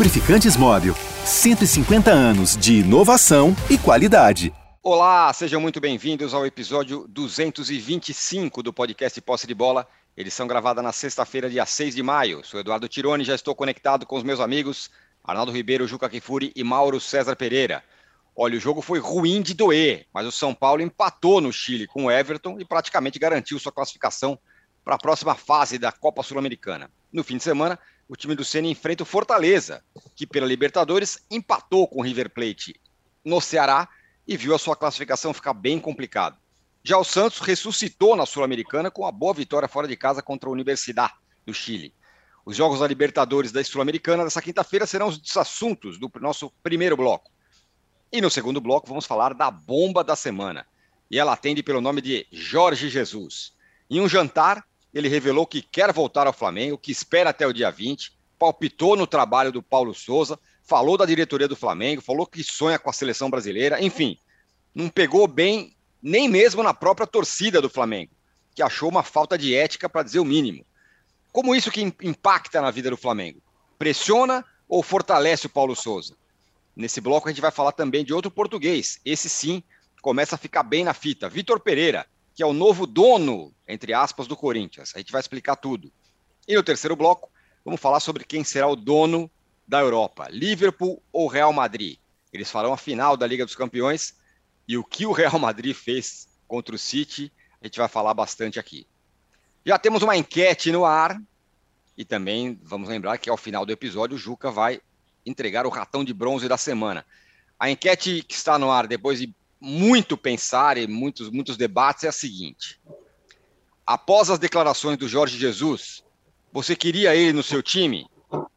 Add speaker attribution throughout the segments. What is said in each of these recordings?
Speaker 1: Lubrificantes Móvel. 150 anos de inovação e qualidade.
Speaker 2: Olá, sejam muito bem-vindos ao episódio 225 do podcast Posse de Bola, edição gravada na sexta-feira, dia 6 de maio. Sou Eduardo Tironi, já estou conectado com os meus amigos Arnaldo Ribeiro, Juca Kifuri e Mauro César Pereira. Olha, o jogo foi ruim de doer, mas o São Paulo empatou no Chile com o Everton e praticamente garantiu sua classificação para a próxima fase da Copa Sul-Americana. No fim de semana, o time do Ceni enfrenta o Fortaleza, que pela Libertadores empatou com o River Plate no Ceará e viu a sua classificação ficar bem complicado. Já o Santos ressuscitou na Sul-Americana com a boa vitória fora de casa contra a Universidade do Chile. Os jogos da Libertadores da Sul-Americana dessa quinta-feira serão os assuntos do nosso primeiro bloco. E no segundo bloco vamos falar da bomba da semana. E ela atende pelo nome de Jorge Jesus. Em um jantar, ele revelou que quer voltar ao Flamengo, que espera até o dia 20, palpitou no trabalho do Paulo Souza, falou da diretoria do Flamengo, falou que sonha com a seleção brasileira, enfim, não pegou bem nem mesmo na própria torcida do Flamengo, que achou uma falta de ética para dizer o mínimo. Como isso que impacta na vida do Flamengo? Pressiona ou fortalece o Paulo Souza? Nesse bloco a gente vai falar também de outro português. Esse sim começa a ficar bem na fita. Vitor Pereira, que é o novo dono, entre aspas, do Corinthians. A gente vai explicar tudo. E no terceiro bloco, vamos falar sobre quem será o dono da Europa: Liverpool ou Real Madrid. Eles farão a final da Liga dos Campeões e o que o Real Madrid fez contra o City, a gente vai falar bastante aqui. Já temos uma enquete no ar e também vamos lembrar que ao final do episódio o Juca vai entregar o ratão de bronze da semana. A enquete que está no ar depois de muito pensar e muitos, muitos debates é a seguinte: após as declarações do Jorge Jesus, você queria ele no seu time?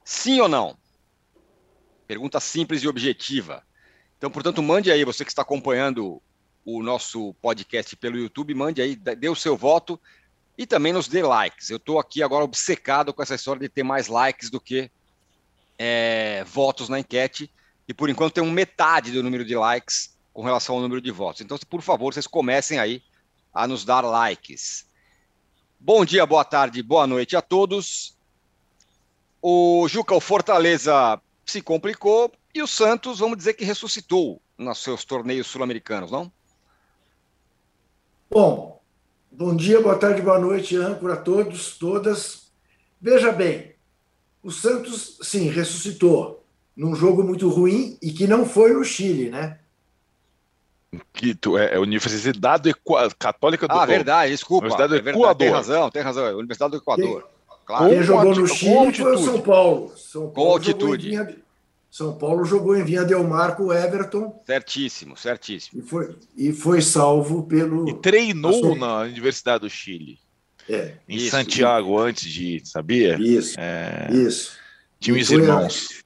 Speaker 2: Sim ou não? Pergunta simples e objetiva. Então, portanto, mande aí, você que está acompanhando o nosso podcast pelo YouTube, mande aí, dê o seu voto e também nos dê likes. Eu estou aqui agora obcecado com essa história de ter mais likes do que é, votos na enquete. E por enquanto tem um metade do número de likes com relação ao número de votos. Então, por favor, vocês comecem aí a nos dar likes. Bom dia, boa tarde, boa noite a todos. O Juca, o Fortaleza se complicou e o Santos, vamos dizer que ressuscitou nos seus torneios sul-americanos, não?
Speaker 3: Bom, Bom dia, boa tarde, boa noite, âncora a todos, todas. Veja bem, o Santos, sim, ressuscitou num jogo muito ruim e que não foi no Chile, né?
Speaker 4: Quito, é, é a Universidade Católica do
Speaker 2: Ah, verdade, desculpa.
Speaker 4: Universidade do
Speaker 2: é
Speaker 4: Equador.
Speaker 2: Tem razão, tem razão, é Universidade do Equador. Claro.
Speaker 3: Quem
Speaker 4: Com
Speaker 3: jogou no Chile
Speaker 4: com
Speaker 3: foi o. São Paulo. São
Speaker 2: Com
Speaker 3: Paulo jogou em
Speaker 2: altitude.
Speaker 3: Vinha- São Paulo jogou em Vinha Del Mar com o Everton
Speaker 2: Certíssimo, certíssimo.
Speaker 3: e foi, e foi salvo pelo.
Speaker 4: E treinou na Universidade do Chile,
Speaker 3: É,
Speaker 4: em
Speaker 2: Isso.
Speaker 4: Santiago, antes de ir, sabia?
Speaker 3: isso,
Speaker 4: É,
Speaker 3: isso.
Speaker 4: tinha
Speaker 3: a-
Speaker 4: irmãos.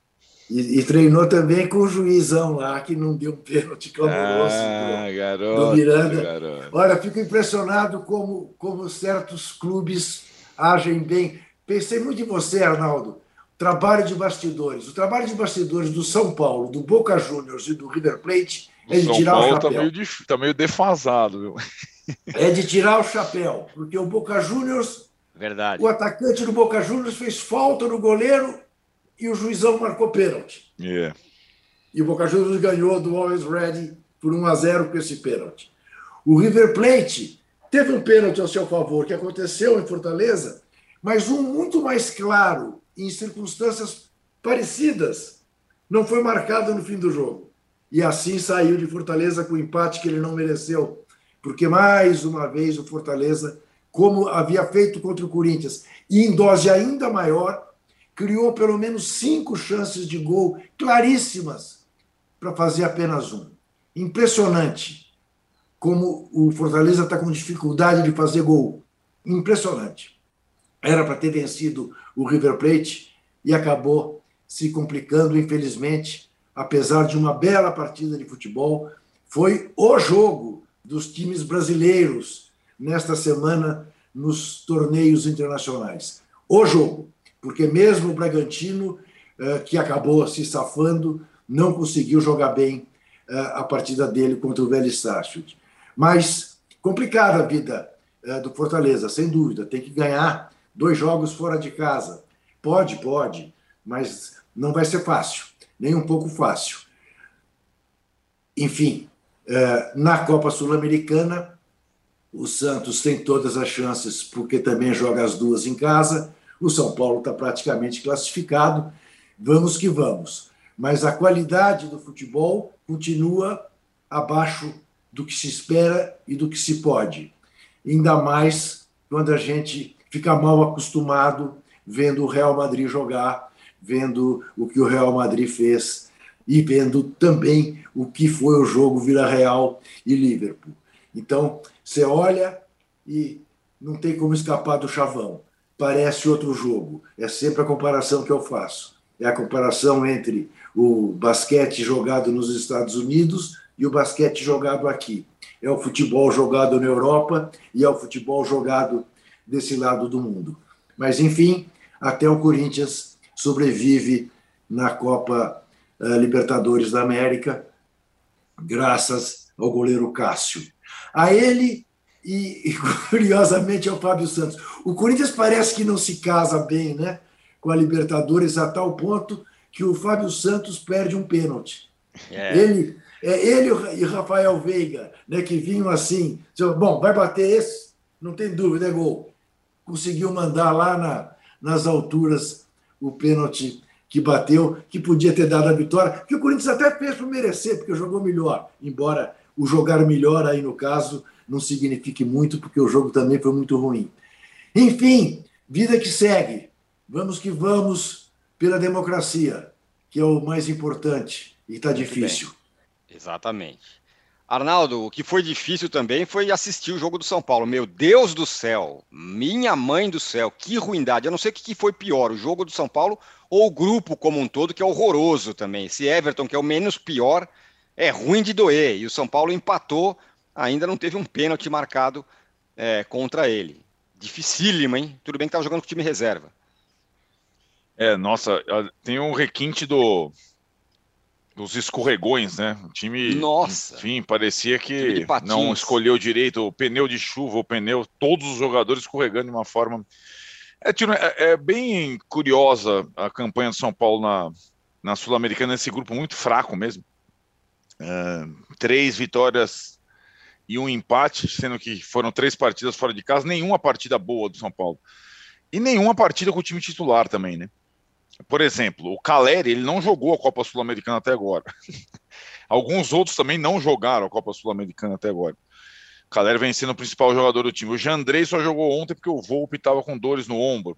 Speaker 3: E, e treinou também com o juizão lá, que não deu um pênalti clamoroso.
Speaker 4: Ah,
Speaker 3: do-
Speaker 4: garoto,
Speaker 3: Miranda.
Speaker 4: garoto.
Speaker 3: Olha, fico impressionado como, como certos clubes agem bem. Pensei muito em você, Arnaldo. Trabalho de bastidores. O trabalho de bastidores do São Paulo, do Boca Juniors e do River Plate é
Speaker 4: O
Speaker 3: de
Speaker 4: São
Speaker 3: tirar o
Speaker 4: Paulo tá
Speaker 3: chapéu.
Speaker 4: meio, dif- tá meio defasado, viu?
Speaker 3: É de tirar o chapéu, porque o Boca Juniors,
Speaker 2: Verdade.
Speaker 3: o atacante do Boca Juniors fez falta no goleiro e o juizão marcou pênalti.
Speaker 4: É.
Speaker 3: E o Boca Juniors ganhou do Always Ready por 1 a 0 com esse pênalti. O River Plate teve um pênalti ao seu favor, que aconteceu em Fortaleza, mas um muito mais claro, em circunstâncias parecidas, não foi marcado no fim do jogo. E assim saiu de Fortaleza com o empate que ele não mereceu, porque mais uma vez o Fortaleza, como havia feito contra o Corinthians, e em dose ainda maior, criou pelo menos cinco chances de gol claríssimas para fazer apenas um. Impressionante como o Fortaleza está com dificuldade de fazer gol. Impressionante. Era para ter vencido o River Plate e acabou se complicando, infelizmente, apesar de uma bela partida de futebol. Foi o jogo dos times brasileiros nesta semana nos torneios internacionais. O jogo, porque mesmo o Bragantino, eh, que acabou se safando, não conseguiu jogar bem eh, a partida dele contra o Velho Sarsfield. Mas complicada a vida eh, do Fortaleza, sem dúvida. Tem que ganhar dois jogos fora de casa. Pode, pode, mas não vai ser fácil, nem um pouco fácil. Enfim, na Copa Sul-Americana, o Santos tem todas as chances, porque também joga as duas em casa. O São Paulo está praticamente classificado. Vamos que vamos. Mas a qualidade do futebol continua abaixo do que se espera e do que se pode. Ainda mais quando a gente fica mal acostumado vendo o Real Madrid jogar, vendo o que o Real Madrid fez e vendo também o que foi o jogo Vila Real e Liverpool. Então, você olha e não tem como escapar do chavão. Parece outro jogo. É sempre a comparação que eu faço. É a comparação entre o basquete jogado nos Estados Unidos e o basquete jogado aqui. É o futebol jogado na Europa e é o futebol jogado desse lado do mundo. Mas, enfim, até o Corinthians sobrevive na Copa eh, Libertadores da América, graças ao goleiro Cássio. A ele e, e, curiosamente ao Fábio Santos. O Corinthians parece que não se casa bem, né, com a Libertadores a tal ponto que o Fábio Santos perde um pênalti. É. Ele, é ele e Rafael Veiga, né, que vinham assim, bom, vai bater esse, não tem dúvida, é gol. Conseguiu mandar lá na, nas alturas o pênalti que bateu, que podia ter dado a vitória, que o Corinthians até fez por merecer, porque jogou melhor, embora o jogar melhor aí no caso não signifique muito, porque o jogo também foi muito ruim. Enfim, vida que segue. Vamos que vamos pela democracia, que é o mais importante e está difícil.
Speaker 2: Bem. Exatamente. Arnaldo, o que foi difícil também foi assistir o jogo do São Paulo. Meu Deus do céu, minha mãe do céu, que ruindade. Eu não sei o que foi pior, o jogo do São Paulo ou o grupo como um todo, que é horroroso também. Esse Everton, que é o menos pior, é ruim de doer. E o São Paulo empatou, ainda não teve um pênalti marcado é, contra ele. Dificílimo, hein? Tudo bem que estava jogando com o time reserva.
Speaker 4: É, nossa, tem um requinte do, dos escorregões, né? O time,
Speaker 2: Nossa.
Speaker 4: enfim, parecia que não escolheu direito o pneu de chuva, o pneu, todos os jogadores escorregando de uma forma. É, é, é bem curiosa a campanha do São Paulo na, na Sul-Americana, esse grupo muito fraco mesmo. É, três vitórias e um empate, sendo que foram três partidas fora de casa, nenhuma partida boa do São Paulo. E nenhuma partida com o time titular também, né? Por exemplo, o Caleri, ele não jogou a Copa Sul-Americana até agora. Alguns outros também não jogaram a Copa Sul-Americana até agora. O Caleri vem sendo o principal jogador do time. O Jandrei só jogou ontem porque o Volpe estava com dores no ombro.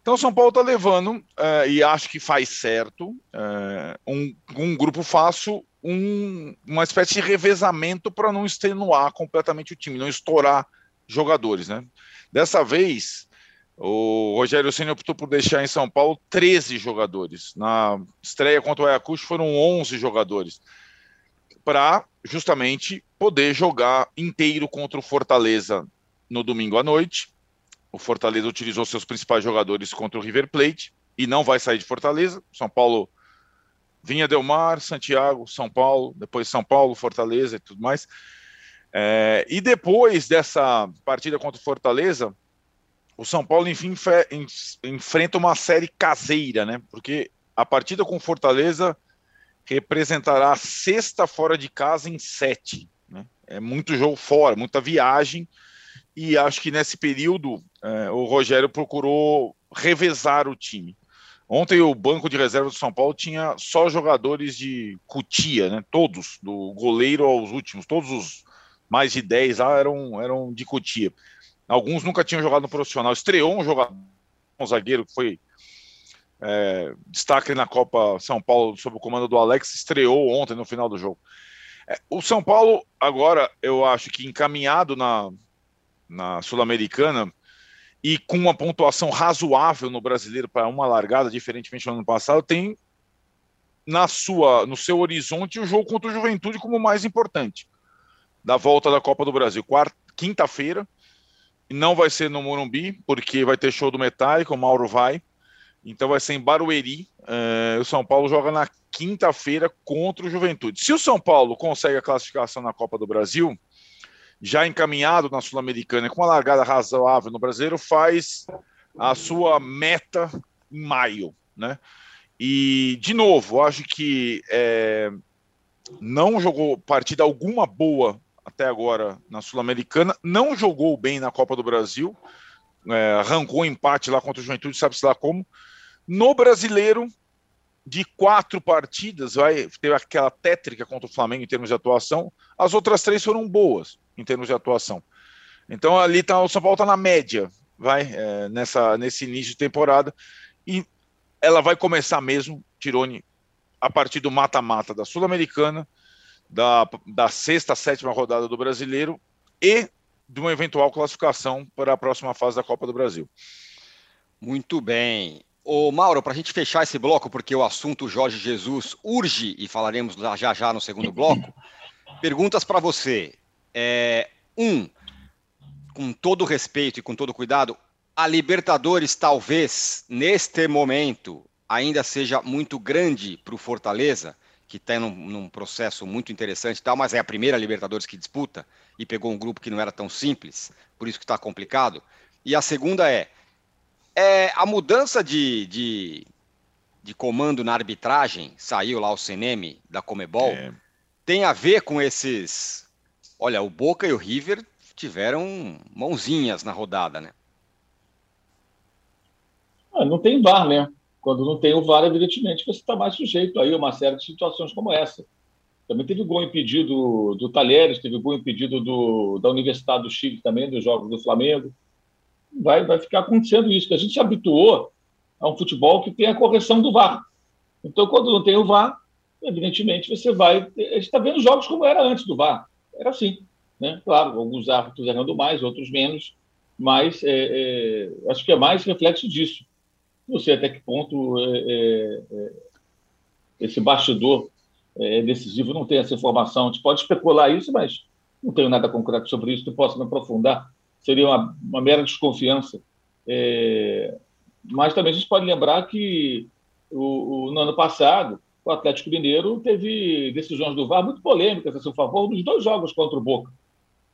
Speaker 4: Então o São Paulo está levando, uh, e acho que faz certo, uh, um, um, grupo fácil, um, uma espécie de revezamento para não extenuar completamente o time, não estourar jogadores. Né? Dessa vez, o Rogério Senna optou por deixar em São Paulo 13 jogadores. Na estreia contra o Ayacucho foram 11 jogadores. Para justamente poder jogar inteiro contra o Fortaleza no domingo à noite. O Fortaleza utilizou seus principais jogadores contra o River Plate e não vai sair de Fortaleza. São Paulo vinha Delmar, Santiago, São Paulo, depois São Paulo, Fortaleza e tudo mais. É, e depois dessa partida contra o Fortaleza, o São Paulo, enfim, enfrenta uma série caseira, né? Porque a partida com Fortaleza representará a sexta fora de casa em sete. Né? É muito jogo fora, muita viagem. E acho que nesse período é, o Rogério procurou revezar o time. Ontem o banco de reserva do São Paulo tinha só jogadores de cutia, né? Todos, do goleiro aos últimos, todos os mais de 10 lá eram, eram de cutia. Alguns nunca tinham jogado no profissional. Estreou um jogador, um zagueiro que foi é, destaque na Copa São Paulo sob o comando do Alex, estreou ontem no final do jogo. É, o São Paulo, agora, eu acho que encaminhado na, na Sul-Americana e com uma pontuação razoável no brasileiro para uma largada, diferentemente do ano passado, tem na sua, no seu horizonte o jogo contra o Juventude como o mais importante da volta da Copa do Brasil. Quinta-feira, não vai ser no Morumbi, porque vai ter show do Metallica, o Mauro vai. Então vai ser em Barueri. Uh, o São Paulo joga na quinta-feira contra o Juventude. Se o São Paulo consegue a classificação na Copa do Brasil, já encaminhado na Sul-Americana com uma largada razoável no Brasileiro, faz a sua meta em maio, né? E, de novo, acho que é, não jogou partida alguma boa até agora na Sul-Americana, não jogou bem na Copa do Brasil, é, arrancou um empate lá contra o Juventude, sabe-se lá como. No brasileiro, de quatro partidas, vai teve aquela tétrica contra o Flamengo em termos de atuação, as outras três foram boas em termos de atuação. Então ali tá, o São Paulo está na média, vai é, nessa nesse início de temporada e ela vai começar mesmo, Tirone, a partir do mata-mata da Sul-Americana, da, da sexta, sétima rodada do Brasileiro e de uma eventual classificação para a próxima fase da Copa do Brasil.
Speaker 2: Muito bem. Ô, Mauro, para a gente fechar esse bloco, porque o assunto Jorge Jesus urge e falaremos já já no segundo bloco, perguntas para você. É, um, com todo respeito e com todo cuidado, a Libertadores talvez, neste momento, ainda seja muito grande para o Fortaleza, que está num, num, processo muito interessante e tal, mas é a primeira Libertadores que disputa e pegou um grupo que não era tão simples, por isso que está complicado. E a segunda é, é, a mudança de, de, de, comando na arbitragem, saiu lá o CNM da Comebol, é. tem a ver com esses. Olha, o Boca e o River tiveram mãozinhas na rodada, né?
Speaker 5: Ah, não tem VAR, né? Quando não tem o VAR, evidentemente, você está mais sujeito aí a uma série de situações como essa. Também teve gol impedido do Talheres, teve gol impedido do, da Universidade do Chile também, dos jogos do Flamengo vai, vai ficar acontecendo isso, que a gente se habituou a um futebol que tem a correção do VAR. Então, quando não tem o VAR, evidentemente você vai. A gente está vendo jogos como era antes do VAR. Era assim. Né? Claro, alguns árbitros errando mais, outros menos, mas é, é, acho que é mais reflexo disso. Não sei até que ponto é, é, é esse bastidor é decisivo, não tem essa informação. A gente pode especular isso, mas não tenho nada concreto sobre isso, não posso me aprofundar seria uma, uma mera desconfiança. É, mas também a gente pode lembrar que o, o, no ano passado o Atlético Mineiro teve decisões do VAR muito polêmicas a seu favor nos dois jogos contra o Boca.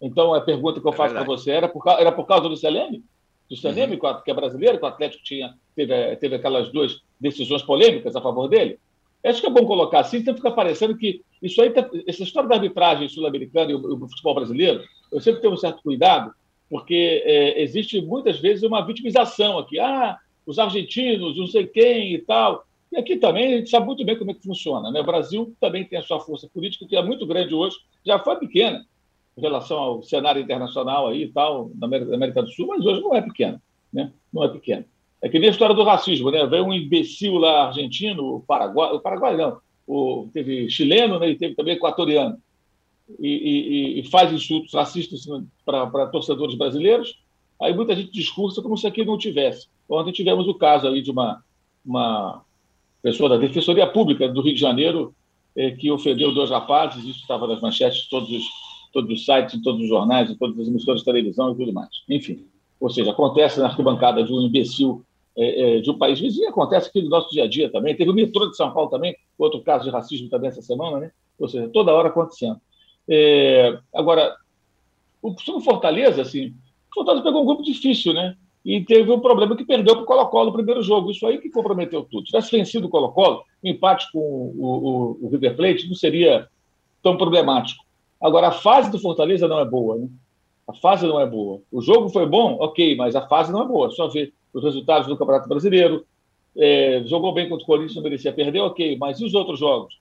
Speaker 5: Então, a pergunta que eu é faço para você era por, era por causa do Selene? Do Selene, uhum. que é brasileiro, que o Atlético tinha, teve, teve aquelas duas decisões polêmicas a favor dele? Acho que é bom colocar assim, então fica parecendo que isso aí, tá, essa história da arbitragem sul-americana e o, o futebol brasileiro, eu sempre tenho um certo cuidado, porque é, existe muitas vezes uma vitimização aqui. Ah, os argentinos, não sei quem e tal. E aqui também a gente sabe muito bem como é que funciona. Né? O Brasil também tem a sua força política, que é muito grande hoje, já foi pequena em relação ao cenário internacional aí e tal, na América do Sul, mas hoje não é pequena. Né? Não é pequena. É que nem a história do racismo, né? Veio um imbecil lá argentino, o Paraguai, o Paraguai não, o, teve chileno né? e teve também equatoriano e, e, e faz insultos racistas para torcedores brasileiros, aí muita gente discursa como se aqui não tivesse. Ontem tivemos o caso aí de uma, uma pessoa da Defensoria Pública do Rio de Janeiro eh, que ofendeu dois rapazes, isso estava nas manchetes de todos os, todos os sites, em todos os jornais, em todas as emissoras de televisão e tudo mais. Enfim, ou seja, acontece na arquibancada de um imbecil eh, eh, de um país vizinho, acontece aqui no nosso dia a dia também. Teve o metrô de São Paulo também, outro caso de racismo também essa semana, né? Ou seja, toda hora acontecendo. Agora, o, sobre Fortaleza, assim, Fortaleza pegou um grupo difícil, né? E teve um problema que perdeu para o Colo-Colo no primeiro jogo. Isso aí que comprometeu tudo. Se tivesse vencido o Colo-Colo, o empate com o, o, o, River Plate não seria tão problemático. Agora, a fase do Fortaleza não é boa, né? A fase não é boa. O jogo foi bom, ok, mas a fase não é boa. Só ver os resultados do Campeonato Brasileiro. É, jogou bem contra o Corinthians, não merecia perder, ok, mas e os outros jogos?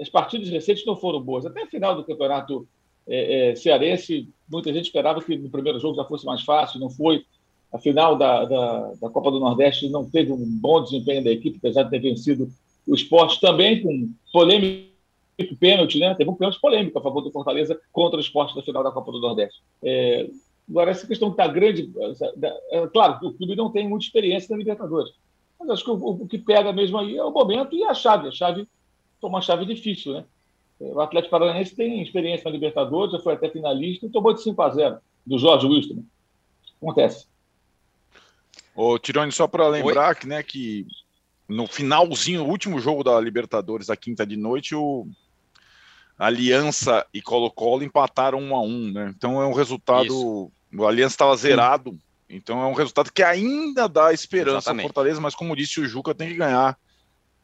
Speaker 5: as partidas recentes não foram boas. Até a final do campeonato é, é, cearense, muita gente esperava que no primeiro jogo já fosse mais fácil, não foi. A final da, da, da Copa do Nordeste não teve um bom desempenho da equipe, apesar de ter vencido o esporte também com polêmico pênalti, né? Teve um pênalti polêmico a favor do Fortaleza contra o esporte na final da Copa do Nordeste. É, agora, essa questão que está grande, é, claro, o clube não tem muita experiência na Libertadores, mas acho que o, o, que pega mesmo aí é o momento e a chave. A chave foi uma chave difícil, né? O Atlético Paranaense tem experiência na Libertadores, já foi até finalista e tomou de 5 a 0 do Jorge Wilson. Acontece.
Speaker 4: Ô, Tirone, só para lembrar que, né, que no finalzinho, o último jogo da Libertadores, da quinta de noite, o Aliança e Colo-Colo empataram um a um, né? Então é um resultado. Isso. O Aliança estava zerado, então é um resultado que ainda dá esperança ao Fortaleza, mas como disse o Juca, tem que ganhar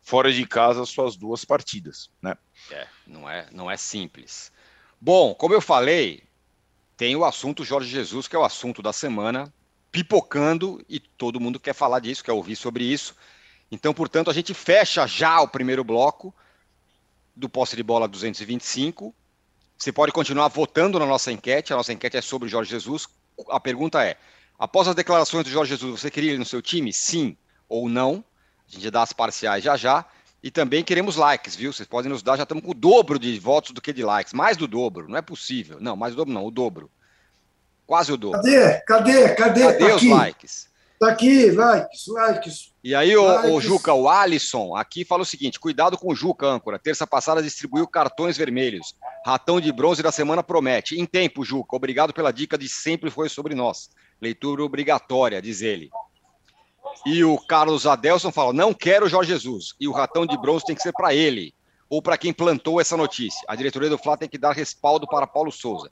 Speaker 4: fora de casa suas duas partidas, né?
Speaker 2: É, não é, não é simples. Bom, como eu falei, tem o assunto Jorge Jesus, que é o assunto da semana, pipocando e todo mundo quer falar disso, quer ouvir sobre isso. Então, portanto, a gente fecha já o primeiro bloco do posse de bola 225. Você pode continuar votando na nossa enquete. A nossa enquete é sobre Jorge Jesus. A pergunta é: após as declarações do Jorge Jesus, você queria ele no seu time? Sim ou não? A gente dá as parciais já já. E também queremos likes, viu? Vocês podem nos dar, já estamos com o dobro de votos do que de likes. Mais do dobro, não é possível. Não, mais do dobro não, o dobro. Quase o dobro.
Speaker 3: Cadê? Cadê? Cadê?
Speaker 2: Cadê tá os aqui. likes?
Speaker 3: Tá aqui, likes, likes.
Speaker 2: E aí, o, o, Juca, o Alisson aqui fala o seguinte: cuidado com o Juca, âncora. Terça passada distribuiu cartões vermelhos. Ratão de bronze da semana promete. Em tempo, Juca. Obrigado pela dica de sempre foi sobre nós. Leitura obrigatória, diz ele. E o Carlos Adelson fala: não quero o Jorge Jesus. E o ratão de bronze tem que ser para ele, ou para quem plantou essa notícia. A diretoria do Flá tem que dar respaldo para Paulo Souza.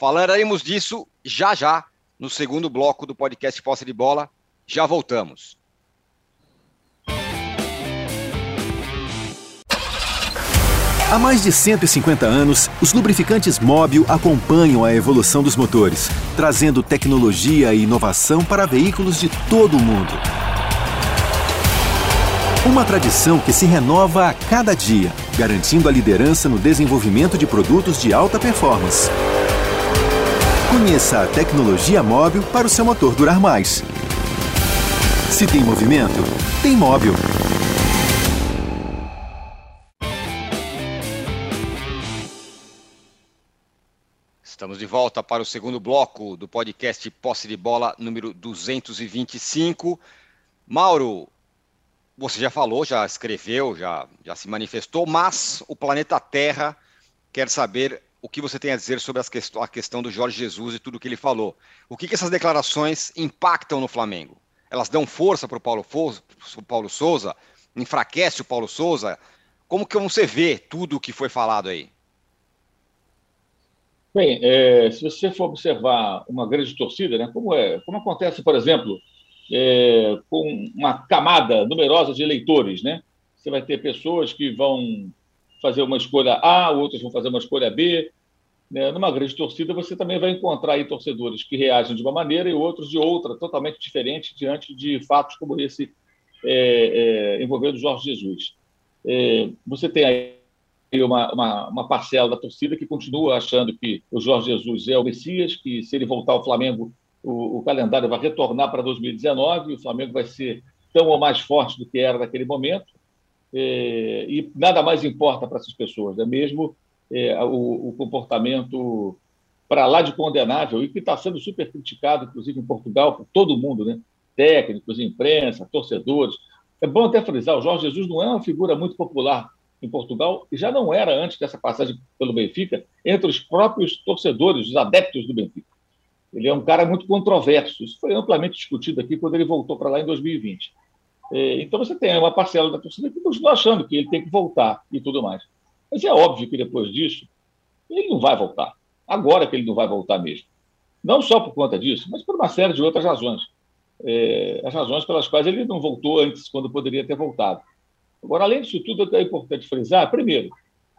Speaker 2: Falaremos disso já já, no segundo bloco do podcast Posse de Bola. Já voltamos.
Speaker 1: Há mais de 150 anos, os lubrificantes Móbil acompanham a evolução dos motores, trazendo tecnologia e inovação para veículos de todo o mundo. Uma tradição que se renova a cada dia, garantindo a liderança no desenvolvimento de produtos de alta performance. Conheça a tecnologia móvel para o seu motor durar mais. Se tem movimento, tem móvel.
Speaker 2: Estamos de volta para o segundo bloco do podcast Posse de Bola número 225. Mauro, você já falou, já escreveu, já, já se manifestou, mas o planeta Terra quer saber o que você tem a dizer sobre quest a questão do Jorge Jesus e tudo que ele falou. O que, que essas declarações impactam no Flamengo? Elas dão força para o Paulo, Paulo Souza? Enfraquece o Paulo Souza? Como que você vê tudo o que foi falado aí?
Speaker 5: Bem, é, se você for observar uma grande torcida, né, como, é, como acontece, por exemplo, é, com uma camada numerosa de eleitores, né? Você vai ter pessoas que vão fazer uma escolha A, outras vão fazer uma escolha B. Né? Numa grande torcida, você também vai encontrar aí torcedores que reagem de uma maneira e outros de outra, totalmente diferente diante de fatos como esse é, é, envolvendo Jorge Jesus. É, você tem aí uma, uma, uma, parcela da torcida que continua achando que o Jorge Jesus é o Messias, que se ele voltar ao Flamengo, o, o calendário vai retornar para 2019 e o Flamengo vai ser tão ou mais forte do que era naquele momento. É, e nada mais importa para essas pessoas, é mesmo é, o, o, comportamento para lá de condenável e que está sendo super criticado, inclusive em Portugal, por todo mundo, né? técnicos, imprensa, torcedores. É bom até frisar, o Jorge Jesus não é uma figura muito popular em Portugal, e já não era antes dessa passagem pelo Benfica, entre os próprios torcedores, os adeptos do Benfica. Ele é um cara muito controverso. Isso foi amplamente discutido aqui quando ele voltou para lá em 2020. É, então você tem uma parcela da torcida que continua achando que ele tem que voltar e tudo mais. Mas é óbvio que depois disso, ele não vai voltar. Agora que ele não vai voltar mesmo. Não só por conta disso, mas por uma série de outras razões. É, as razões pelas quais ele não voltou antes, quando poderia ter voltado. Agora, além disso tudo, é importante frisar, primeiro,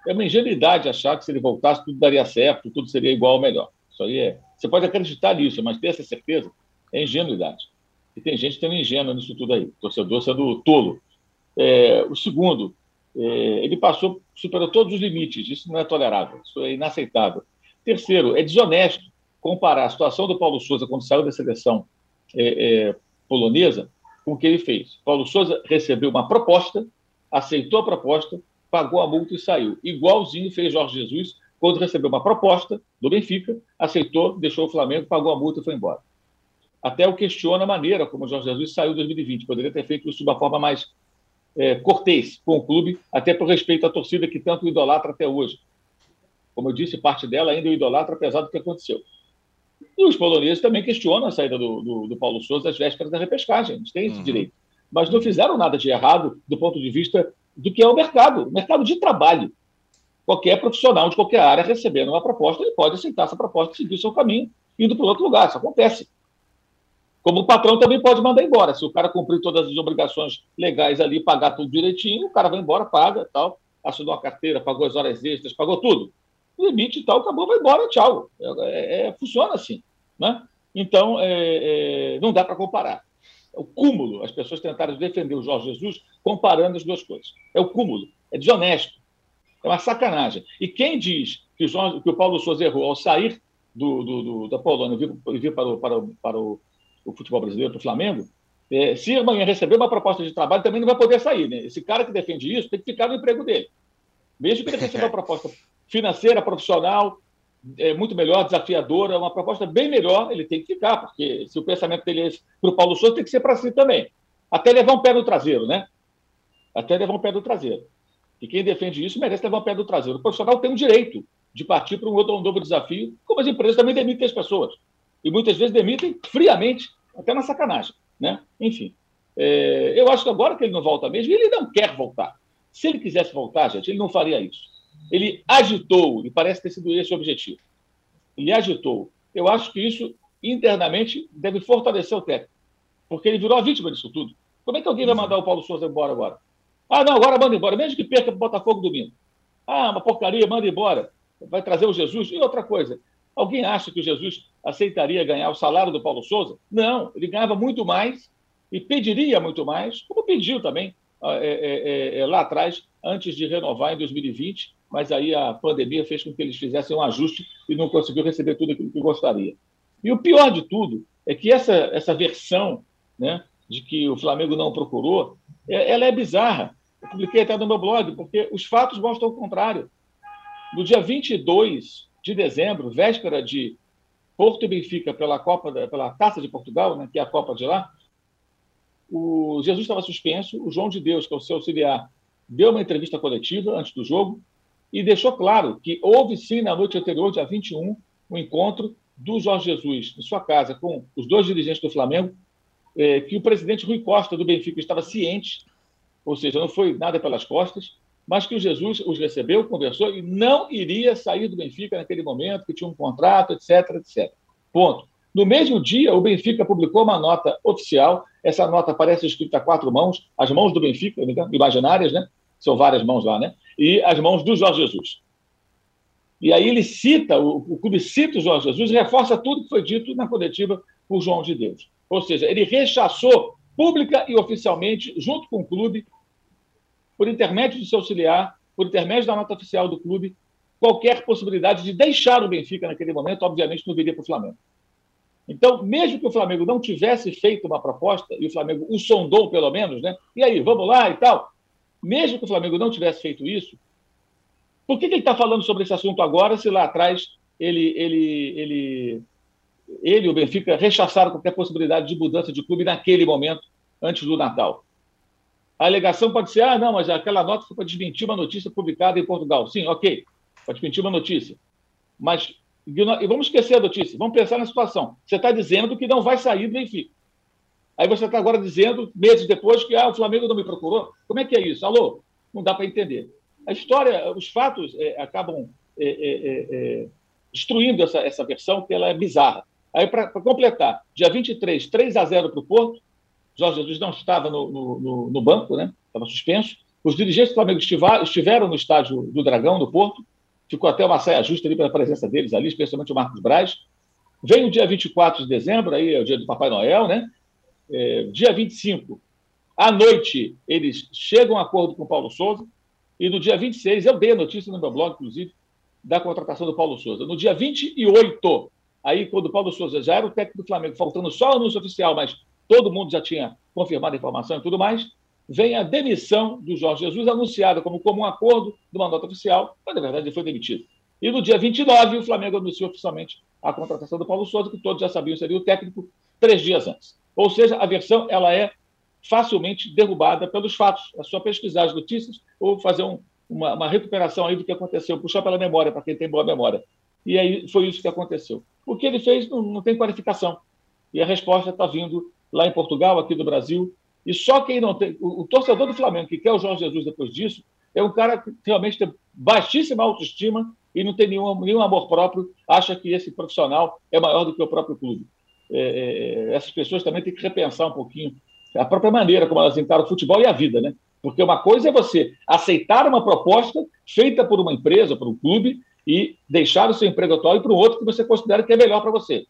Speaker 5: é uma ingenuidade achar que se ele voltasse tudo daria certo, tudo seria igual ou melhor. Isso aí é. Você pode acreditar nisso, mas ter essa certeza é ingenuidade. E tem gente sendo ingênua nisso tudo aí, torcedor sendo tolo. É, o segundo, é, ele passou, superou todos os limites, isso não é tolerável, isso é inaceitável. Terceiro, é desonesto comparar a situação do Paulo Souza quando saiu da seleção é, é polonesa com o que ele fez. Paulo Souza recebeu uma proposta aceitou a proposta, pagou a multa e saiu. Igualzinho fez Jorge Jesus quando recebeu uma proposta do Benfica, aceitou, deixou o Flamengo, pagou a multa e foi embora. Até o questiona a maneira como o Jorge Jesus saiu em 2020. Poderia ter feito isso de uma forma mais é, cortês com o clube, até por respeito à torcida que tanto idolatra até hoje. Como eu disse, parte dela ainda o idolatra, apesar do que aconteceu. E os poloneses também questionam a saída do, do, do Paulo Souza às vésperas da repescagem. Eles têm esse uhum. direito mas não fizeram nada de errado do ponto de vista do que é o mercado, o mercado de trabalho. Qualquer profissional de qualquer área recebendo uma proposta, ele pode aceitar essa proposta e seguir o seu caminho, indo para outro lugar. Isso acontece. Como o patrão também pode mandar embora. Se o cara cumprir todas as obrigações legais ali, pagar tudo direitinho, o cara vai embora, paga tal, assinou a carteira, pagou as horas extras, pagou tudo. Limite e tal, acabou, vai embora, tchau. É, é, funciona assim. Né? Então, é, é não dá para comparar. É o cúmulo. As pessoas tentaram defender o Jorge Jesus comparando as duas coisas. É o cúmulo. É desonesto. É uma sacanagem. E quem diz que o, Jorge, que o Paulo Souza errou ao sair do, do, do da Polônia e vir, para, o, para, o, para o, o futebol brasileiro, para o Flamengo, é, se amanhã receber uma proposta de trabalho, também não vai poder sair. Né? Esse cara que defende isso tem que ficar no emprego dele. Mesmo que ele receba uma proposta financeira, profissional, é muito melhor, desafiadora, uma proposta bem melhor, ele tem que ficar, porque se o pensamento dele é para o Paulo Souza, tem que ser para si também. Até levar um pé no traseiro, né? Até levar um pé no traseiro. E quem defende isso merece levar um pé no traseiro. O profissional tem o direito de partir para um outro um novo desafio, como as empresas também demitem as pessoas. E muitas vezes demitem friamente, até na sacanagem. Né? Enfim, é, eu acho que agora que ele não volta mesmo, ele não quer voltar. Se ele quisesse voltar, gente, ele não faria isso. Ele agitou, e parece ter sido esse o objetivo. Ele agitou. Eu acho que isso, internamente, deve fortalecer o técnico, porque ele virou a vítima disso tudo. Como é que alguém vai mandar o Paulo Souza embora agora? Ah, não, agora manda embora, mesmo que perca para o Botafogo domingo. Ah, uma porcaria, manda embora. Vai trazer o Jesus. E outra coisa, alguém acha que o Jesus aceitaria ganhar o salário do Paulo Souza? Não, ele ganhava muito mais e pediria muito mais, como pediu também ah, é, é, é, é, lá atrás, antes de renovar em 2020, mas aí a pandemia fez com que eles fizessem um ajuste e não conseguiu receber tudo aquilo que gostaria. E o pior de tudo é que essa, essa versão né, de que o Flamengo não procurou, é, ela é bizarra. Eu publiquei até no meu blog, porque os fatos mostram o contrário. No dia 22 de dezembro, véspera de Porto e Benfica pela Copa, pela Taça de Portugal, né, que é a Copa de lá, o Jesus estava suspenso, o João de Deus, que é o seu auxiliar, deu uma entrevista coletiva antes do jogo e deixou claro que houve sim na noite anterior, dia 21, um encontro do Jorge Jesus em sua casa com os dois dirigentes do Flamengo é, que o presidente Rui Costa, do Benfica, estava ciente, ou seja, não foi nada pelas costas, mas que o Jesus os recebeu, conversou e não iria sair do Benfica naquele momento, que tinha um contrato, etc, etc. Ponto. No mesmo dia, o Benfica publicou uma nota oficial. Essa nota parece escrita a quatro mãos, as mãos do Benfica, imaginárias, né? São várias mãos lá, né? E as mãos do Jorge Jesus. E aí ele cita, o, o clube cita o Jorge Jesus e reforça tudo que foi dito na coletiva por João de Deus. Ou seja, ele rechaçou pública e oficialmente, junto com o clube, por intermédio do seu auxiliar, por intermédio da nota oficial do clube, qualquer possibilidade de deixar o Benfica naquele momento, obviamente não viria para o Flamengo. Então, mesmo que o Flamengo não tivesse feito uma proposta, e o Flamengo o sondou pelo menos, né? E aí, vamos lá e tal. Mesmo que o Flamengo não tivesse feito isso, por que, que ele está falando sobre esse assunto agora, se lá atrás ele, ele, ele ele o Benfica rechaçaram qualquer possibilidade de mudança de clube naquele momento, antes do Natal. A alegação pode ser: ah, não, mas aquela nota foi para desmentir uma notícia publicada em Portugal. Sim, ok, para desmentir uma notícia. Mas e vamos esquecer a notícia, vamos pensar na situação. Você está dizendo que não vai sair do Benfica. Aí você está agora dizendo, meses depois, que ah, o Flamengo não me procurou. Como é que é isso? Alô? Não dá para entender. A história, os fatos é, acabam é, é, destruindo essa, essa versão, que ela é bizarra. Aí, para completar, dia 23, 3 a 0 para o Porto. Jorge Jesus não estava no, no, no, banco, né? estava suspenso. Os dirigentes do Flamengo estiveram no estádio do Dragão, no Porto. Ficou até uma saia justa ali pela presença deles ali, especialmente o Marcos Braz. Vem o dia 24 de dezembro, aí é o dia do Papai Noel, né? É, dia 25, à noite, eles chegam a acordo com o Paulo Souza. E no dia 26, eu dei a notícia no meu blog, inclusive, da contratação do Paulo Souza. No dia 28, Aí, quando o Paulo Souza já era o técnico do Flamengo, faltando só o anúncio oficial, mas todo mundo já tinha confirmado a informação e tudo mais, vem a demissão do Jorge Jesus, anunciada como comum acordo do mandato oficial, mas na verdade ele foi demitido. E no dia 29, o Flamengo anunciou oficialmente a contratação do Paulo Souza, que todos já sabiam seria o técnico, três dias antes. Ou seja, a versão ela é facilmente derrubada pelos fatos. É só pesquisar as notícias ou fazer um, uma, uma recuperação aí do que aconteceu, puxar pela memória, para quem tem boa memória. E aí foi isso que aconteceu. O que ele fez não, não tem qualificação. E a resposta está vindo lá em Portugal, aqui do Brasil. E só quem não tem. O, o, torcedor do Flamengo que quer o Jorge Jesus depois disso é um cara que realmente tem baixíssima autoestima e não tem nenhum, nenhum amor próprio, acha que esse profissional é maior do que o próprio clube. é, é, essas pessoas também têm que repensar um pouquinho a própria maneira como elas encaram o futebol e a vida, né? Porque uma coisa é você aceitar uma proposta feita por uma empresa, por um clube, e deixar o seu emprego atual e para o outro que você considera que é melhor para você.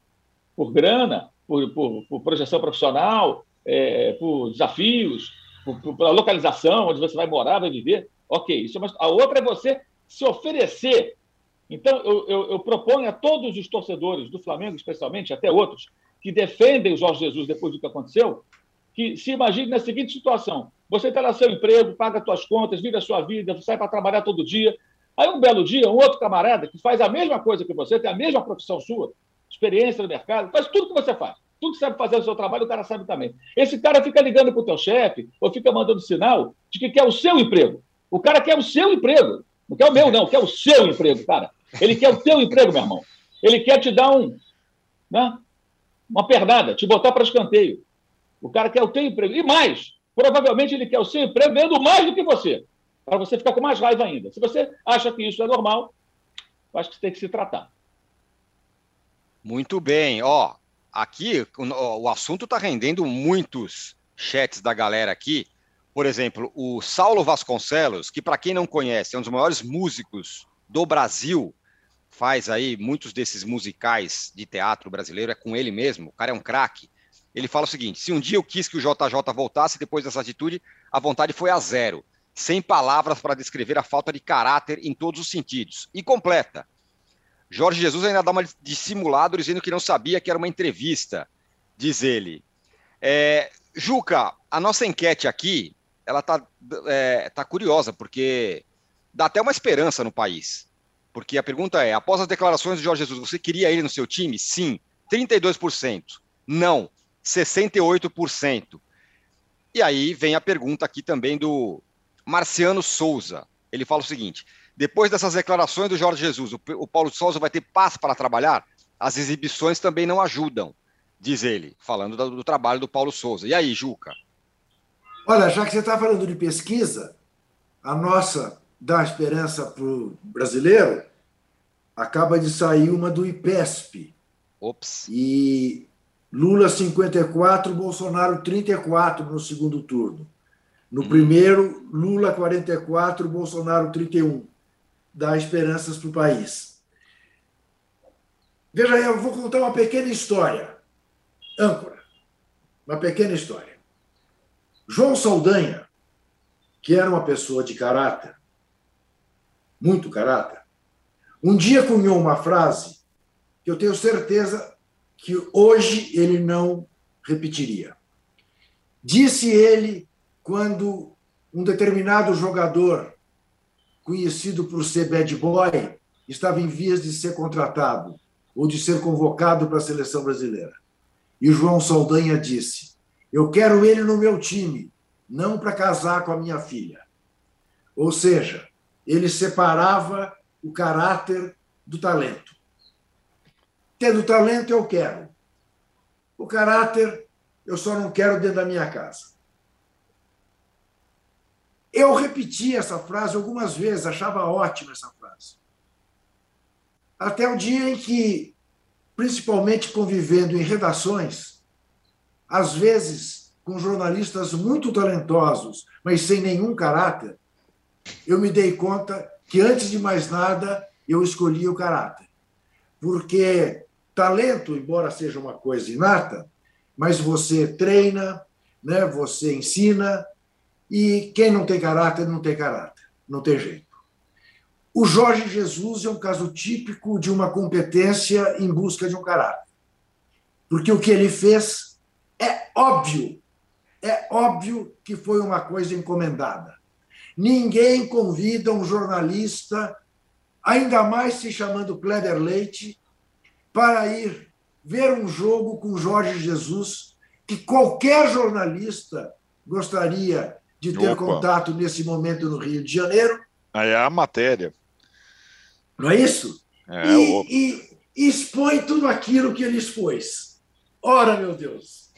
Speaker 5: Por grana, por, por, por projeção profissional, é, por desafios, por, por, pela localização, onde você vai morar, vai viver. Ok, isso é uma, a outra é você se oferecer. Então, eu, eu, eu proponho a todos os torcedores do Flamengo, especialmente, até outros, que defendem o Jorge Jesus depois do que aconteceu, que se imagine na seguinte situação: você está no seu emprego, paga suas contas, vive a sua vida, sai para trabalhar todo dia. Aí, um belo dia, um outro camarada que faz a mesma coisa que você, tem a mesma profissão sua, experiência no mercado, faz tudo que você faz. Tudo que sabe fazer o seu trabalho, o cara sabe também. Esse cara fica ligando para o teu chefe ou fica mandando sinal de que quer o seu emprego. O cara quer o seu emprego. Não quer o meu, não, quer o seu emprego, cara. Ele quer o teu emprego, meu irmão. Ele quer te dar um, né, uma pernada, te botar para escanteio. O cara quer o teu emprego. E mais, provavelmente ele quer o seu emprego ganhando mais do que você, para você ficar com mais raiva ainda. Se você acha que isso é normal, acho que tem que se tratar.
Speaker 2: Muito bem. Ó, aqui o, o assunto está rendendo muitos chats da galera aqui. Por exemplo, o Saulo Vasconcelos, que para quem não conhece, é um dos maiores músicos do Brasil, faz aí muitos desses musicais de teatro brasileiro, é com ele mesmo, o cara é um craque. Ele fala o seguinte: se um dia eu quis que o JJ voltasse depois dessa atitude, a vontade foi a zero. Sem palavras para descrever a falta de caráter em todos os sentidos. E completa. Jorge Jesus ainda dá uma de simulado dizendo que não sabia que era uma entrevista, diz ele. É, Juca, a nossa enquete aqui, ela tá, é, tá curiosa, porque dá até uma esperança no país. Porque a pergunta é: após as declarações de Jorge Jesus, você queria ele no seu time? Sim, 32%. Não, 68%. E aí vem a pergunta aqui também do Marciano Souza. Ele fala o seguinte: depois dessas declarações do Jorge Jesus, o Paulo Souza vai ter paz para trabalhar? As exibições também não ajudam, diz ele, falando do, do trabalho do Paulo Souza. E aí, Juca?
Speaker 3: Olha, já que você está falando de pesquisa, a nossa dá esperança para o brasileiro, acaba de sair uma do IPESP.
Speaker 2: Ops.
Speaker 3: E Lula 54, Bolsonaro 34 no segundo turno. No hum. primeiro, Lula 44, Bolsonaro 31. Dá esperanças para o país. Veja aí, eu vou contar uma pequena história. Âncora. Uma pequena história. João Saldanha, que era uma pessoa de caráter, muito caráter, um dia cunhou uma frase que eu tenho certeza que hoje ele não repetiria. Disse ele quando um determinado jogador, conhecido por ser bad boy, estava em vias de ser contratado ou de ser convocado para a seleção brasileira. E João Saldanha disse: Eu quero ele no meu time, não para casar com a minha filha. Ou seja, ele separava o caráter do talento. Tendo talento, eu quero. O caráter, eu só não quero dentro da minha casa. Eu repeti essa frase algumas vezes, achava ótima essa frase. Até o dia em que, principalmente convivendo em redações, às vezes com jornalistas muito talentosos, mas sem nenhum caráter, eu me dei conta que, antes de mais nada, eu escolhi o caráter. Porque Talento, embora seja uma coisa inata, mas você treina, né? você ensina, e quem não tem caráter, não tem caráter, não tem jeito. O Jorge Jesus é um caso típico de uma competência em busca de um caráter. Porque o que ele fez é óbvio, é óbvio que foi uma coisa encomendada. Ninguém convida um jornalista, ainda mais se chamando Kleber Leite, para ir ver um jogo com Jorge Jesus, que qualquer jornalista gostaria de ter Opa. contato nesse momento no Rio de Janeiro.
Speaker 4: Aí é a matéria.
Speaker 3: Não é isso? É, e, e expõe tudo aquilo que ele expôs. Ora, meu Deus!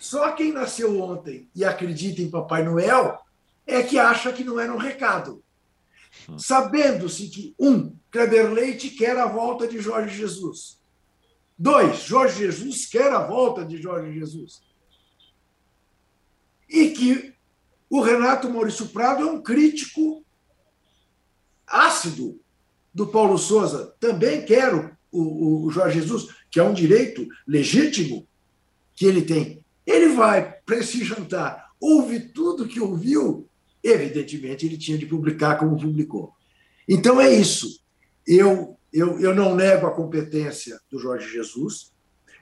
Speaker 3: Só quem nasceu ontem e acredita em Papai Noel é que acha que não era um recado. Sabendo-se que, um, Kleber Leite quer a volta de Jorge Jesus. Dois, Jorge Jesus quer a volta de Jorge Jesus. E que o Renato Maurício Prado é um crítico ácido do Paulo Souza. Também quero o, o Jorge Jesus, que é um direito legítimo que ele tem. Ele vai para esse jantar, ouve tudo que ouviu, evidentemente ele tinha de publicar como publicou. Então é isso. Eu, eu, eu não nego a competência do Jorge Jesus,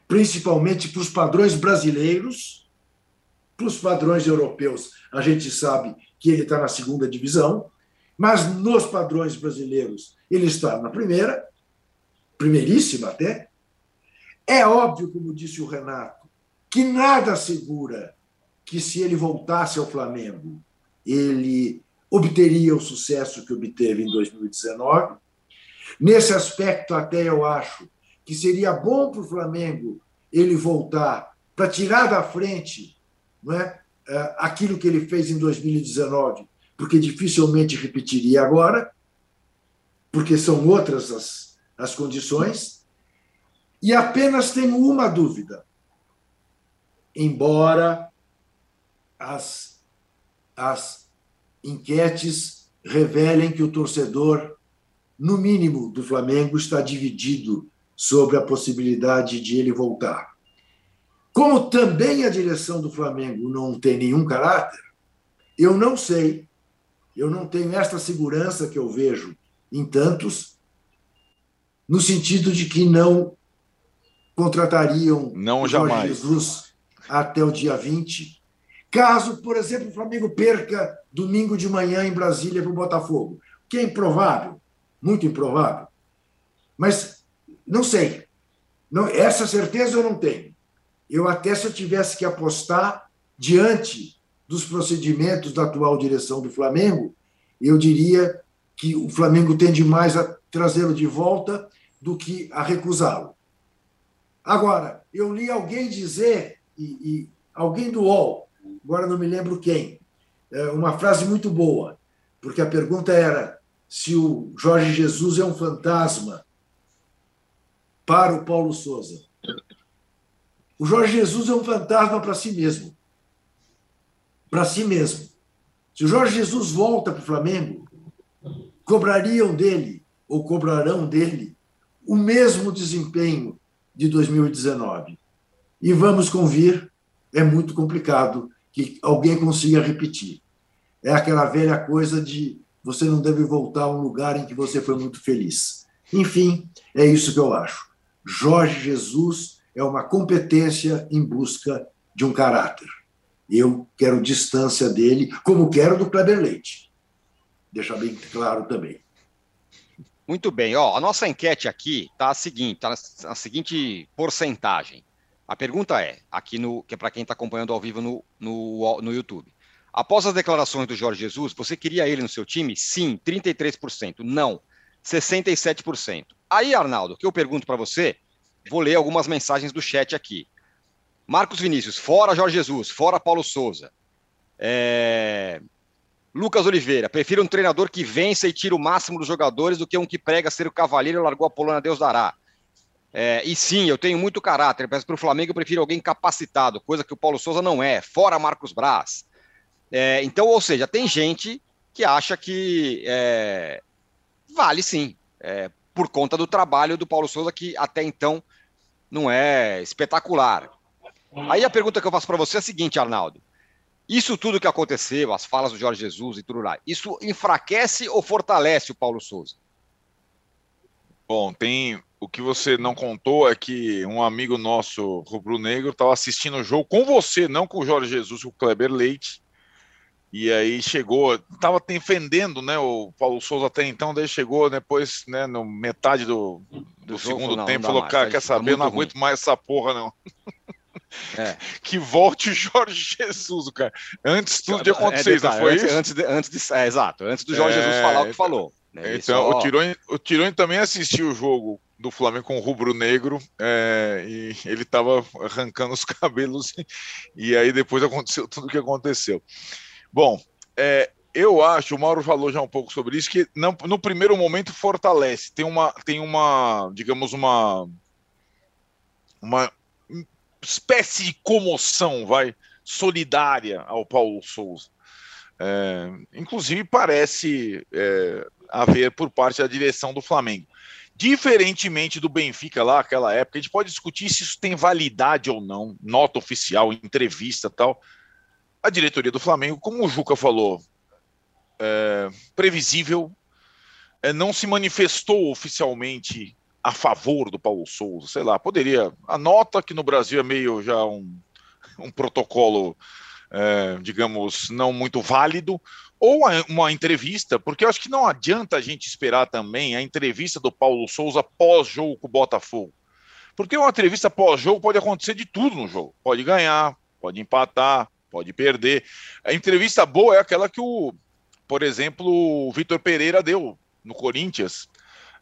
Speaker 3: principalmente para os padrões brasileiros, para os padrões europeus. A gente sabe que ele está na segunda divisão, mas nos padrões brasileiros ele está na primeira, primeiríssima até. É óbvio, como disse o Renato, que nada assegura que se ele voltasse ao Flamengo, ele obteria o sucesso que obteve em 2019. Nesse aspecto, até eu acho que seria bom para o Flamengo ele voltar para tirar da frente não é, eh, aquilo que ele fez em 2019, porque dificilmente repetiria agora, porque são outras as, as condições. E apenas tenho uma dúvida. Embora as, as enquetes revelem que o torcedor, no mínimo, do Flamengo está dividido sobre a possibilidade de ele voltar. Como também a direção do Flamengo não tem nenhum caráter, eu não sei, eu não tenho esta segurança que eu vejo em tantos, no sentido de que não contratariam
Speaker 4: não o jamais.
Speaker 3: Jesus até o dia 20. Caso, por exemplo, o Flamengo perca domingo de manhã em Brasília para o Botafogo, que é improvável, muito improvável. Mas não sei. Não, essa certeza eu não tenho. Eu até se eu tivesse que apostar diante dos procedimentos da atual direção do Flamengo, eu diria que o Flamengo tende mais a trazê-lo de volta do que a recusá-lo. Agora, eu li alguém dizer, e, e, alguém do UOL, agora não me lembro quem, é uma frase muito boa, porque a pergunta era se o Jorge Jesus é um fantasma para o Paulo Souza. O Jorge Jesus é um fantasma para si mesmo. Para si mesmo. Se o Jorge Jesus volta para o Flamengo, cobrariam dele, ou cobrarão dele, o mesmo desempenho de 2019. E vamos convir, é muito complicado que alguém consiga repetir. É aquela velha coisa de você não deve voltar a um lugar em que você foi muito feliz. Enfim, é isso que eu acho. Jorge Jesus é uma competência em busca de um caráter. Eu quero distância dele, como quero do Kleber Leite deixar bem claro também.
Speaker 2: Muito bem, ó, a nossa enquete aqui está a seguinte, tá na seguinte porcentagem. A pergunta é, aqui no, que é para quem está acompanhando ao vivo no, no, no YouTube. Após as declarações do Jorge Jesus, você queria ele no seu time? Sim, 33%. Não, 67%. Aí, Arnaldo, o que eu pergunto para você, vou ler algumas mensagens do chat aqui. Marcos Vinícius, fora Jorge Jesus, fora Paulo Souza. É... Lucas Oliveira, prefiro um treinador que vença e tira o máximo dos jogadores do que um que prega ser o cavaleiro e largou a Polônia, Deus dará. É, e sim, eu tenho muito caráter, mas para o Flamengo eu prefiro alguém capacitado, coisa que o Paulo Souza não é, fora Marcos Braz. É, então, ou seja, tem gente que acha que é, vale sim, é, por conta do trabalho do Paulo Souza, que até então não é espetacular. Aí a pergunta que eu faço para você é a seguinte, Arnaldo. Isso tudo que aconteceu, as falas do Jorge Jesus e tudo lá, isso enfraquece ou fortalece o Paulo Souza?
Speaker 4: Bom, tem o que você não contou é que um amigo nosso, rubro-negro, estava assistindo o jogo com você, não com o Jorge Jesus, com o Kleber Leite. E aí chegou, estava defendendo, né, o Paulo Souza até então, daí chegou depois, né, no metade do, do, do segundo não, tempo, não falou, mais, cara, quer saber, não aguento mais essa porra, não. É. Que volte o Jorge Jesus, cara. Antes tudo de acontecer, é,
Speaker 2: foi antes, isso? Antes de, antes de, é, exato, antes do Jorge é, Jesus falar o que falou.
Speaker 4: Né? Então, o Tironi, o Tironi também assistiu o jogo do Flamengo com o rubro negro é, e ele estava arrancando os cabelos e aí depois aconteceu tudo o que aconteceu. Bom, é, eu acho, o Mauro falou já um pouco sobre isso, que não, no primeiro momento fortalece, tem uma, tem uma, digamos, uma uma espécie de comoção, vai, solidária ao Paulo Souza. É, inclusive, parece é, haver por parte da direção do Flamengo. Diferentemente do Benfica lá, aquela época, a gente pode discutir se isso tem validade ou não, nota oficial, entrevista tal. A diretoria do Flamengo, como o Juca falou, é, previsível, é, não se manifestou oficialmente a favor do Paulo Souza, sei lá, poderia. A nota que no Brasil é meio já um, um protocolo, é, digamos, não muito válido, ou uma entrevista, porque eu acho que não adianta a gente esperar também a entrevista do Paulo Souza pós-jogo com o Botafogo. Porque uma entrevista pós-jogo pode acontecer de tudo no jogo. Pode ganhar, pode empatar, pode perder. A entrevista boa é aquela que o, por exemplo, o Vitor Pereira deu no Corinthians,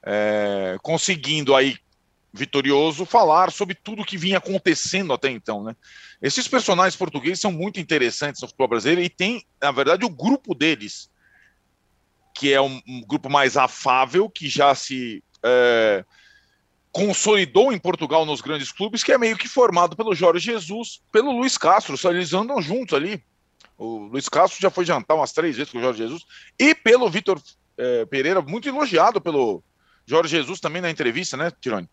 Speaker 4: é, conseguindo aí vitorioso falar sobre tudo que vinha acontecendo até então, né? Esses personagens portugueses são muito interessantes no futebol brasileiro e tem, na verdade, o grupo deles, que é um, um grupo mais afável, que já se é, consolidou em Portugal nos grandes clubes, que é meio que formado pelo Jorge Jesus, pelo Luiz Castro, eles andam juntos ali. O Luiz Castro já foi jantar umas três vezes com o Jorge Jesus, e pelo Vitor é, Pereira, muito elogiado pelo Jorge Jesus também na entrevista, né, Tirone?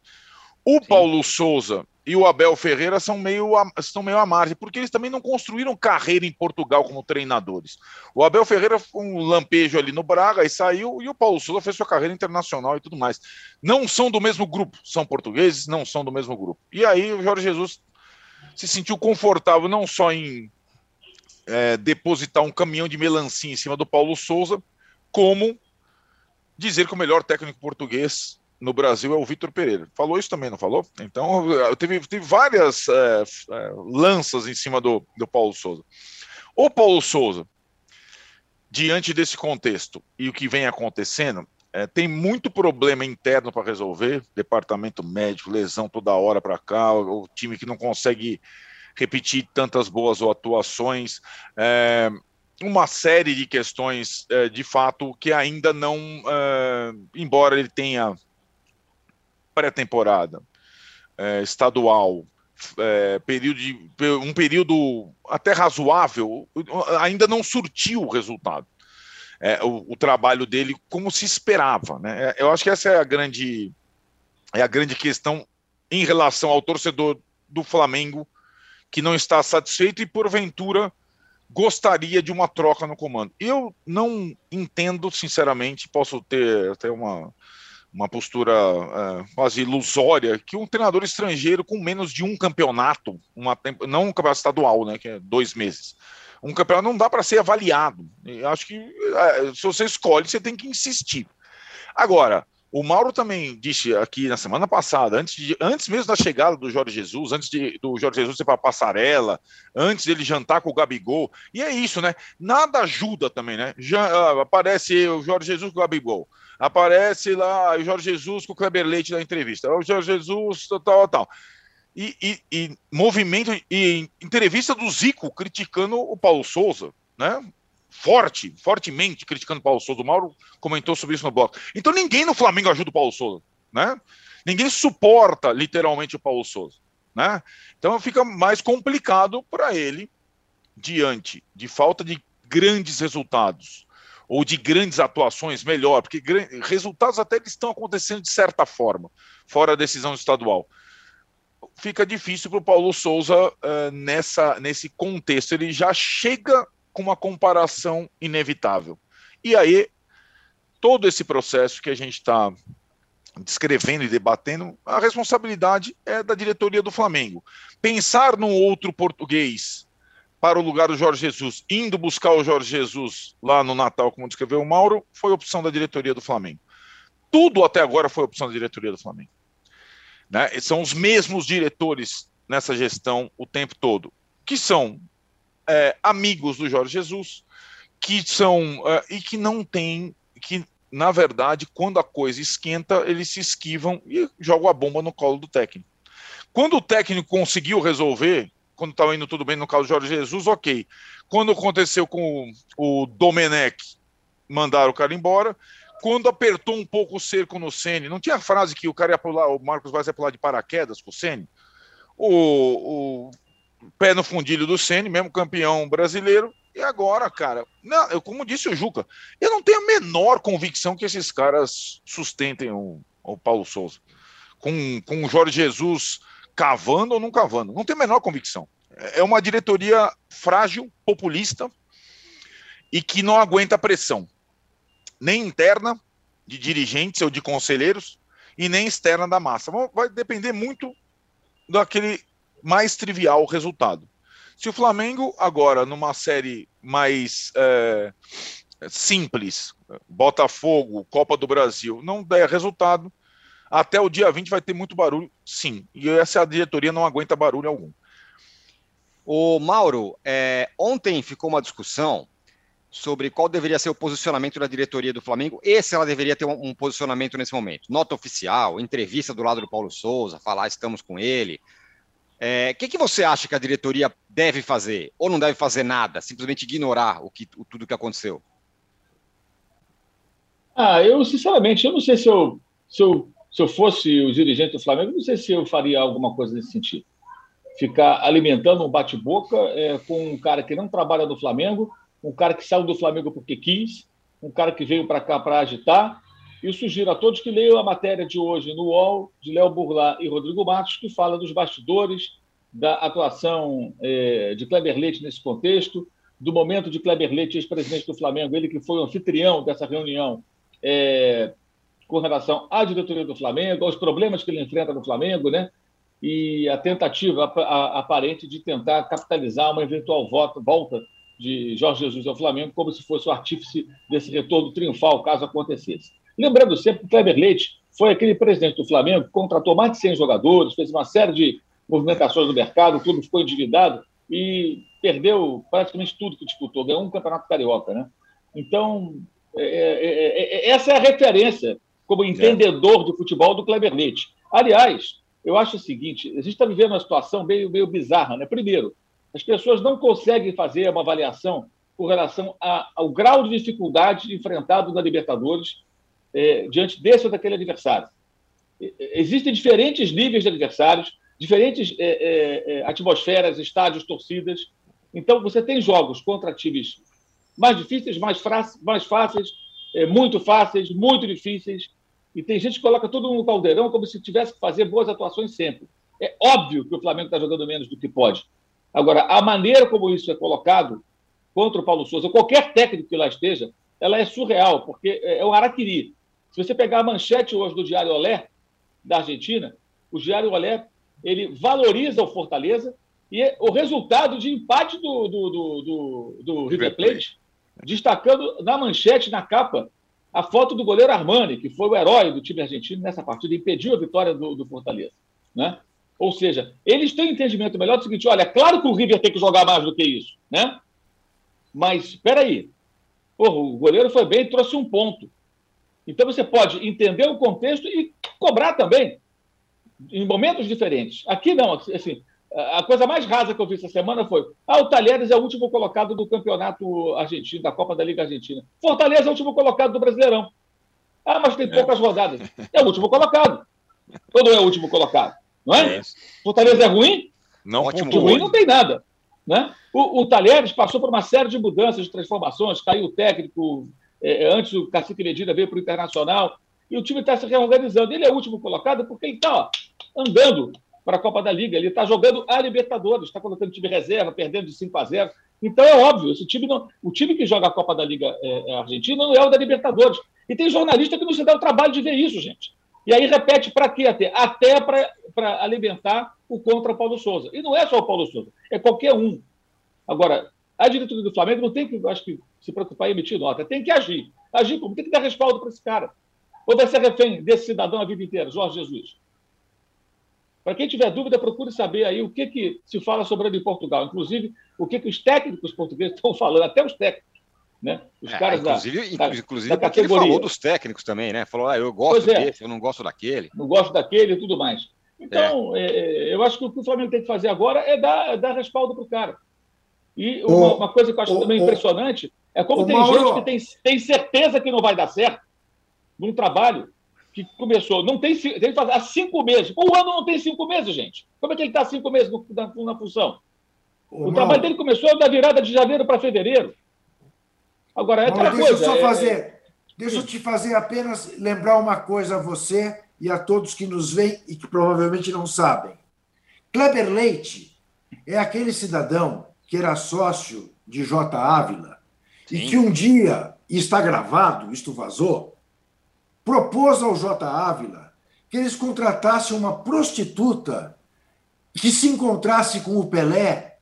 Speaker 4: O Sim. Paulo Souza e o Abel Ferreira são meio, estão meio à margem, porque eles também não construíram carreira em Portugal como treinadores. O Abel Ferreira foi um lampejo ali no Braga e saiu, e o Paulo Souza fez sua carreira internacional e tudo mais. Não são do mesmo grupo, são portugueses, não são do mesmo grupo. E aí o Jorge Jesus se sentiu confortável não só em é, depositar um caminhão de melancia em cima do Paulo Souza, como dizer que o melhor técnico português no Brasil é o Vitor Pereira. Falou isso também, não falou? Então, teve, teve várias é, é, lanças em cima do, do Paulo Souza. O Paulo Souza, diante desse contexto e o que vem acontecendo, é, tem muito problema interno para resolver departamento médico, lesão toda hora para cá, o, o, time que não consegue repetir tantas boas atuações. É, uma série de questões, é, de fato, que ainda não, é, embora ele tenha pré-temporada é, estadual, é, período de, um período até razoável, ainda não surtiu o resultado. É, o, o, trabalho dele como se esperava. Né? É, eu acho que essa é a grande, é a grande questão em relação ao torcedor do Flamengo que não está satisfeito e, porventura, gostaria de uma troca no comando. Eu não entendo, sinceramente, posso ter até uma, uma postura é, quase ilusória que um treinador estrangeiro com menos de um campeonato, uma, não um campeonato estadual, né, que é dois meses, um campeonato não dá para ser avaliado. Eu acho que é, se você escolhe, você tem que insistir. Agora, o Mauro também disse aqui na semana passada, antes, de, antes mesmo da chegada do Jorge Jesus, antes de, do Jorge Jesus ir para a passarela, antes dele jantar com o Gabigol, e é isso, né? Nada ajuda também, né? Já, uh, aparece o Jorge Jesus com o Gabigol, aparece lá o Jorge Jesus com o Kleber Leite na entrevista, o Jorge Jesus, tal, tal, tal. E, e, e movimento, e entrevista do Zico criticando o Paulo Souza, né? forte, fortemente criticando o Paulo Souza. O Mauro comentou sobre isso no bloco. Então ninguém no Flamengo ajuda o Paulo Souza, né? Ninguém suporta literalmente o Paulo Souza, né? Então fica mais complicado para ele diante de falta de grandes resultados ou de grandes atuações, melhor, porque resultados até estão acontecendo de certa forma, fora a decisão estadual. Fica difícil para o Paulo Souza uh, nessa, nesse contexto. Ele já chega com uma comparação inevitável. E aí, todo esse processo que a gente está descrevendo e debatendo, a responsabilidade é da diretoria do Flamengo. Pensar num outro português para o lugar do Jorge Jesus, indo buscar o Jorge Jesus lá no Natal, como descreveu o Mauro, foi opção da diretoria do Flamengo. Tudo até agora foi opção da diretoria do Flamengo. Né? São os mesmos diretores nessa gestão o tempo todo, que são é, amigos do Jorge Jesus, que são é, e que não tem, que na verdade, quando a coisa esquenta, eles se esquivam e jogam a bomba no colo do técnico. Quando o técnico conseguiu resolver, quando estava indo tudo bem no caso do Jorge Jesus, ok. Quando aconteceu com o, o Domenech, mandaram o cara embora. Quando apertou um pouco o cerco no Sene, não tinha frase que o cara ia pular, o Marcos vai pular de paraquedas com o Sene? o, o pé no fundilho do Ceni, mesmo campeão brasileiro. E agora, cara, não, eu, como disse o Juca, eu não tenho a menor convicção que esses caras sustentem o, o Paulo Souza. Com, com o Jorge Jesus cavando ou não cavando. Não tenho a menor convicção. É uma diretoria frágil, populista e que não aguenta pressão, nem interna de dirigentes ou de conselheiros e nem externa da massa. Vai depender muito daquele mais trivial resultado. Se o Flamengo agora numa série mais é, simples, Botafogo, Copa do Brasil, não der resultado, até o dia 20 vai ter muito barulho, sim. E essa diretoria não aguenta barulho algum.
Speaker 2: O Mauro, é, ontem ficou uma discussão sobre qual deveria ser o posicionamento da diretoria do Flamengo e se ela deveria ter um, um posicionamento nesse momento. Nota oficial, entrevista do lado do Paulo Souza, falar estamos com ele. O é, que, que você acha que a diretoria deve fazer? Ou não deve fazer nada, simplesmente ignorar o que, o, tudo que aconteceu?
Speaker 5: Ah, eu, sinceramente, eu não sei se eu, se eu, se eu fosse o dirigente do Flamengo, não sei se eu faria alguma coisa nesse sentido. Ficar alimentando um bate-boca é, com um cara que não trabalha no Flamengo, um cara que saiu do Flamengo porque quis, um cara que veio para cá para agitar. Eu sugiro a todos que leiam a matéria de hoje no UOL, de Léo Burlá e Rodrigo Matos, que fala dos bastidores da atuação é, de Kleber Leite nesse contexto, do momento de Kleber Leite, ex-presidente do Flamengo, ele que foi o anfitrião dessa reunião é, com relação à diretoria do Flamengo, aos problemas que ele enfrenta no Flamengo, né? E a tentativa aparente de tentar capitalizar uma eventual volta de Jorge Jesus ao Flamengo como se fosse o artífice desse retorno triunfal, caso acontecesse. Lembrando sempre que Kleber Leite foi aquele presidente do Flamengo que contratou mais de 100 jogadores, fez uma série de movimentações no mercado, o clube ficou endividado e perdeu praticamente tudo que disputou, ganhou um campeonato carioca. Né? Então, é, é, é, é essa é a referência como entendedor de futebol do Kleber Leite. Aliás, eu acho o seguinte: a gente está vivendo uma situação meio, meio bizarra. Né? Primeiro, as pessoas não conseguem fazer uma avaliação com relação a, ao grau de dificuldade enfrentado na Libertadores é, diante desse ou daquele adversário. Existem diferentes níveis de adversários, diferentes é, é, é, atmosferas, estádios, torcidas. Então, você tem jogos contra times mais difíceis, mais, mais fáceis, é, muito fáceis, muito difíceis. E tem gente que coloca tudo no caldeirão como se tivesse que fazer boas atuações sempre. É óbvio que o Flamengo está jogando menos do que pode. Agora, a maneira como isso é colocado contra o Paulo Souza, qualquer técnico que lá esteja, ela é surreal, porque é um araquiri. Se você pegar a manchete hoje do Diário Olé, da Argentina, o Diário Olé ele valoriza o Fortaleza e é o resultado de empate do, do, do, do, do River Plate, destacando na manchete, na capa, a foto do goleiro Armani, que foi o herói do time argentino nessa partida, impediu a vitória do, do Fortaleza. Né? Ou seja, eles têm um entendimento melhor do seguinte: olha, é claro que o River tem que jogar mais do que isso, né? Mas espera aí, o goleiro foi bem e trouxe um ponto. Então você pode entender o contexto e cobrar também, em momentos diferentes. Aqui não, assim, a coisa mais rasa que eu vi essa semana foi: ah, o Talheres é o último colocado do campeonato argentino, da Copa da Liga Argentina. Fortaleza é o último colocado do Brasileirão. Ah, mas tem poucas rodadas. É o último colocado. Não é o último colocado? Não é? é. Fortaleza é ruim?
Speaker 4: Não,
Speaker 5: Ótimo, ruim não tem nada. Né? O, o Talheres passou por uma série de mudanças, de transformações, caiu o técnico, é, é antes o Cacique Medina veio para o Internacional, e o time está se reorganizando. Ele é o último colocado porque ele está andando para a Copa da Liga, ele está jogando a Libertadores, está colocando time reserva, perdendo de 5 a 0. Então é óbvio, esse time não, o time que joga a Copa da Liga é, é Argentina não é o da Libertadores. E tem jornalista que não se dá o trabalho de ver isso, gente. E aí repete para quê até? Até para alimentar o contra Paulo Souza. E não é só o Paulo Souza, é qualquer um. Agora, a diretoria do Flamengo não tem que, acho que, se preocupar em emitir nota, tem que agir. Agir como? Tem que dar respaldo para esse cara. Ou vai ser refém desse cidadão a vida inteira, Jorge Jesus? Para quem tiver dúvida, procure saber aí o que, que se fala sobre ele em Portugal. Inclusive, o que, que os técnicos portugueses estão falando, até os técnicos. Né?
Speaker 2: Os é, caras inclusive, da, inclusive da, categoria. ele falou dos técnicos também, né? Falou, ah, eu gosto é. desse, eu não gosto daquele.
Speaker 5: Não gosto daquele e tudo mais. Então, é. é. eu acho que o que o Flamengo tem que fazer agora é dar, dar respaldo para o cara. E uma, uma, coisa que eu acho também impressionante é como tem Mauro... gente que tem, tem certeza que não vai dar certo num trabalho que começou, não tem, que fazer há cinco meses. Um ano não tem cinco meses, gente. Como é que ele está cinco meses no, na, na, função? Ô, o trabalho dele começou da virada de janeiro para fevereiro. Agora, é outra
Speaker 3: deixa
Speaker 5: coisa.
Speaker 3: Eu só é, fazer, é... Deixa eu te fazer apenas lembrar uma coisa a você e a todos que nos veem e que provavelmente não sabem. Kleber Leite é aquele cidadão que era sócio de J. Ávila Sim. e que um dia, e está gravado, isto vazou, propôs ao J. Ávila que eles contratassem uma prostituta que se encontrasse com o Pelé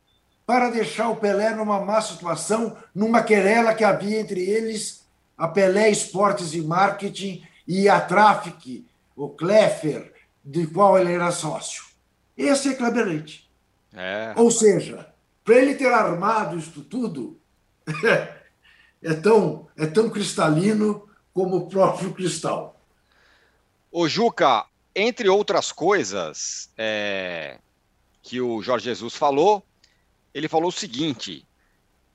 Speaker 3: para deixar o Pelé numa má situação, numa querela que havia entre eles, a Pelé Esportes e Marketing e a Traffic, o Kleffer, de qual ele era sócio. Esse é Kleber Leite. É. Ou seja, para ele ter armado isso tudo, é tão, é tão cristalino como o próprio cristal.
Speaker 2: O Juca, entre outras coisas é, que o Jorge Jesus falou, ele falou o seguinte: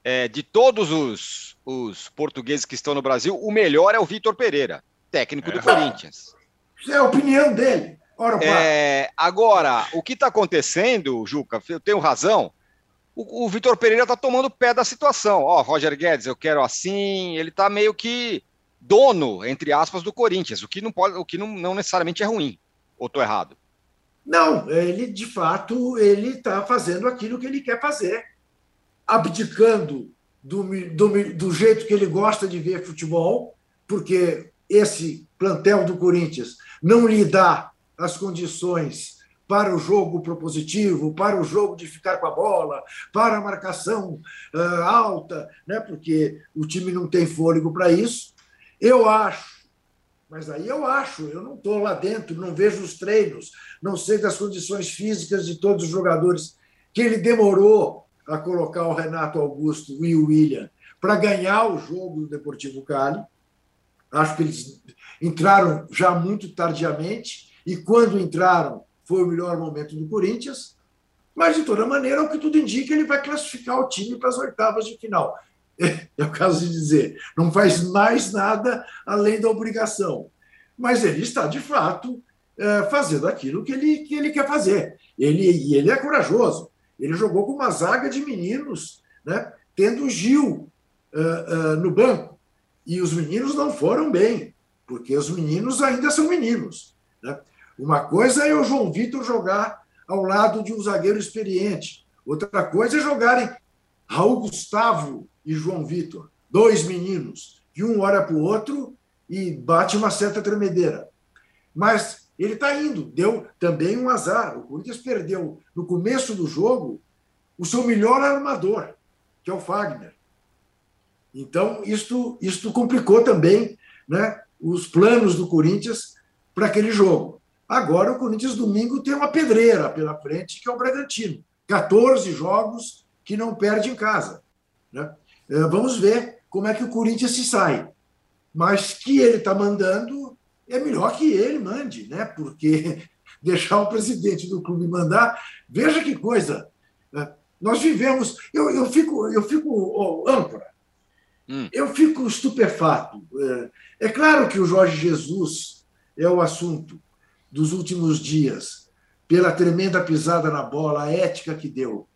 Speaker 2: é, de todos os, os portugueses que estão no Brasil, o melhor é o Vitor Pereira, técnico do é. Corinthians.
Speaker 3: Isso é a opinião dele.
Speaker 2: Ora, é, agora, o que está acontecendo, Juca, eu tenho razão. O, o Vitor Pereira está tomando pé da situação. Ó, Roger Guedes, eu quero assim. Ele está meio que dono, entre aspas, do Corinthians, o que não pode, o que não, não necessariamente é ruim. Ou estou errado?
Speaker 3: Não, ele de fato ele está fazendo aquilo que ele quer fazer, abdicando do, do, do jeito que ele gosta de ver futebol, porque esse plantel do Corinthians não lhe dá as condições para o jogo propositivo, para o jogo de ficar com a bola, para a marcação uh, alta, né? porque o time não tem fôlego para isso. Eu acho, mas aí eu acho, eu não estou lá dentro, não vejo os treinos, não sei das condições físicas de todos os jogadores, que ele demorou a colocar o Renato Augusto e o William para ganhar o jogo do Deportivo Cali. Acho que eles entraram já muito tardiamente e quando entraram foi o melhor momento do Corinthians. Mas, de toda maneira, o que tudo indica, ele vai classificar o time para as oitavas de final. É o caso de dizer, não faz mais nada além da obrigação. Mas ele está, de fato, é, fazendo aquilo que ele, que ele quer fazer. Ele, e ele é corajoso. Ele jogou com uma zaga de meninos, né, tendo Gil uh, uh, no banco. E os meninos não foram bem, porque os meninos ainda são meninos. Né? Uma coisa é o João Vitor jogar ao lado de um zagueiro experiente. Outra coisa é jogarem Raul Gustavo e João Vitor, dois meninos, que um olha para o outro e bate uma certa tremedeira. Mas ele está indo, deu também um azar. O Corinthians perdeu no começo do jogo o seu melhor armador, que é o Fagner. Então, isto, isto complicou também né, os planos do Corinthians para aquele jogo. Agora o Corinthians domingo tem uma pedreira pela frente, que é o Bragantino. 14 jogos que não perde em casa. Né? É, vamos ver como é que o Corinthians se sai. Mas que ele está mandando, é melhor que ele mande, né? porque deixar o presidente do clube mandar, veja que coisa. Né? Nós vivemos. Eu, eu fico, eu fico oh, âncora, hum. eu fico estupefato. É, é claro que o Jorge Jesus é o assunto, dos últimos dias, pela tremenda pisada na bola, a ética que deu.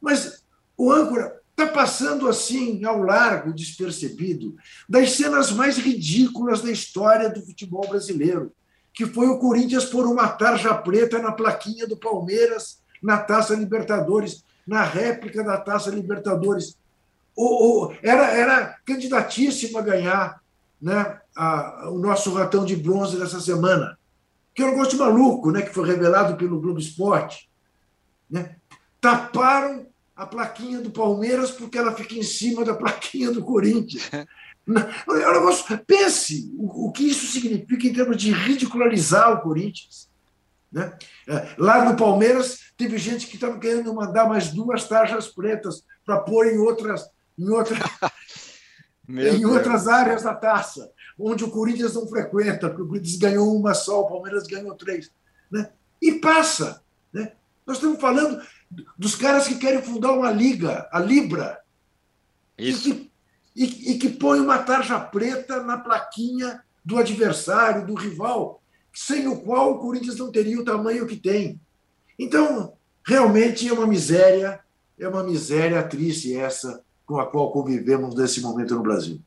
Speaker 3: Mas o âncora está passando assim, ao largo, despercebido, das cenas mais ridículas da história do futebol brasileiro, que foi o Corinthians pôr uma tarja preta na plaquinha do Palmeiras na Taça Libertadores, na réplica da Taça Libertadores. Era, era candidatíssimo a ganhar né, a, o nosso ratão de bronze dessa semana que é um negócio maluco, né, que foi revelado pelo Globo Esporte. Né? Taparam a plaquinha do Palmeiras porque ela fica em cima da plaquinha do Corinthians. É um negócio, pense o, o que isso significa em termos de ridicularizar o Corinthians. Né? É, lá no Palmeiras, teve gente que estava querendo mandar mais duas tarjas pretas para pôr em outras, em, outra, em outras áreas da taça onde o Corinthians não frequenta, porque o Corinthians ganhou uma só, o Palmeiras ganhou três. Né? E passa. Né? Nós estamos falando dos caras que querem fundar uma liga, a Libra, Isso. E, que, e, e que põe uma tarja preta na plaquinha do adversário, do rival, sem o qual o Corinthians não teria o tamanho que tem. Então, realmente é uma miséria, é uma miséria triste essa com a qual convivemos nesse momento no Brasil.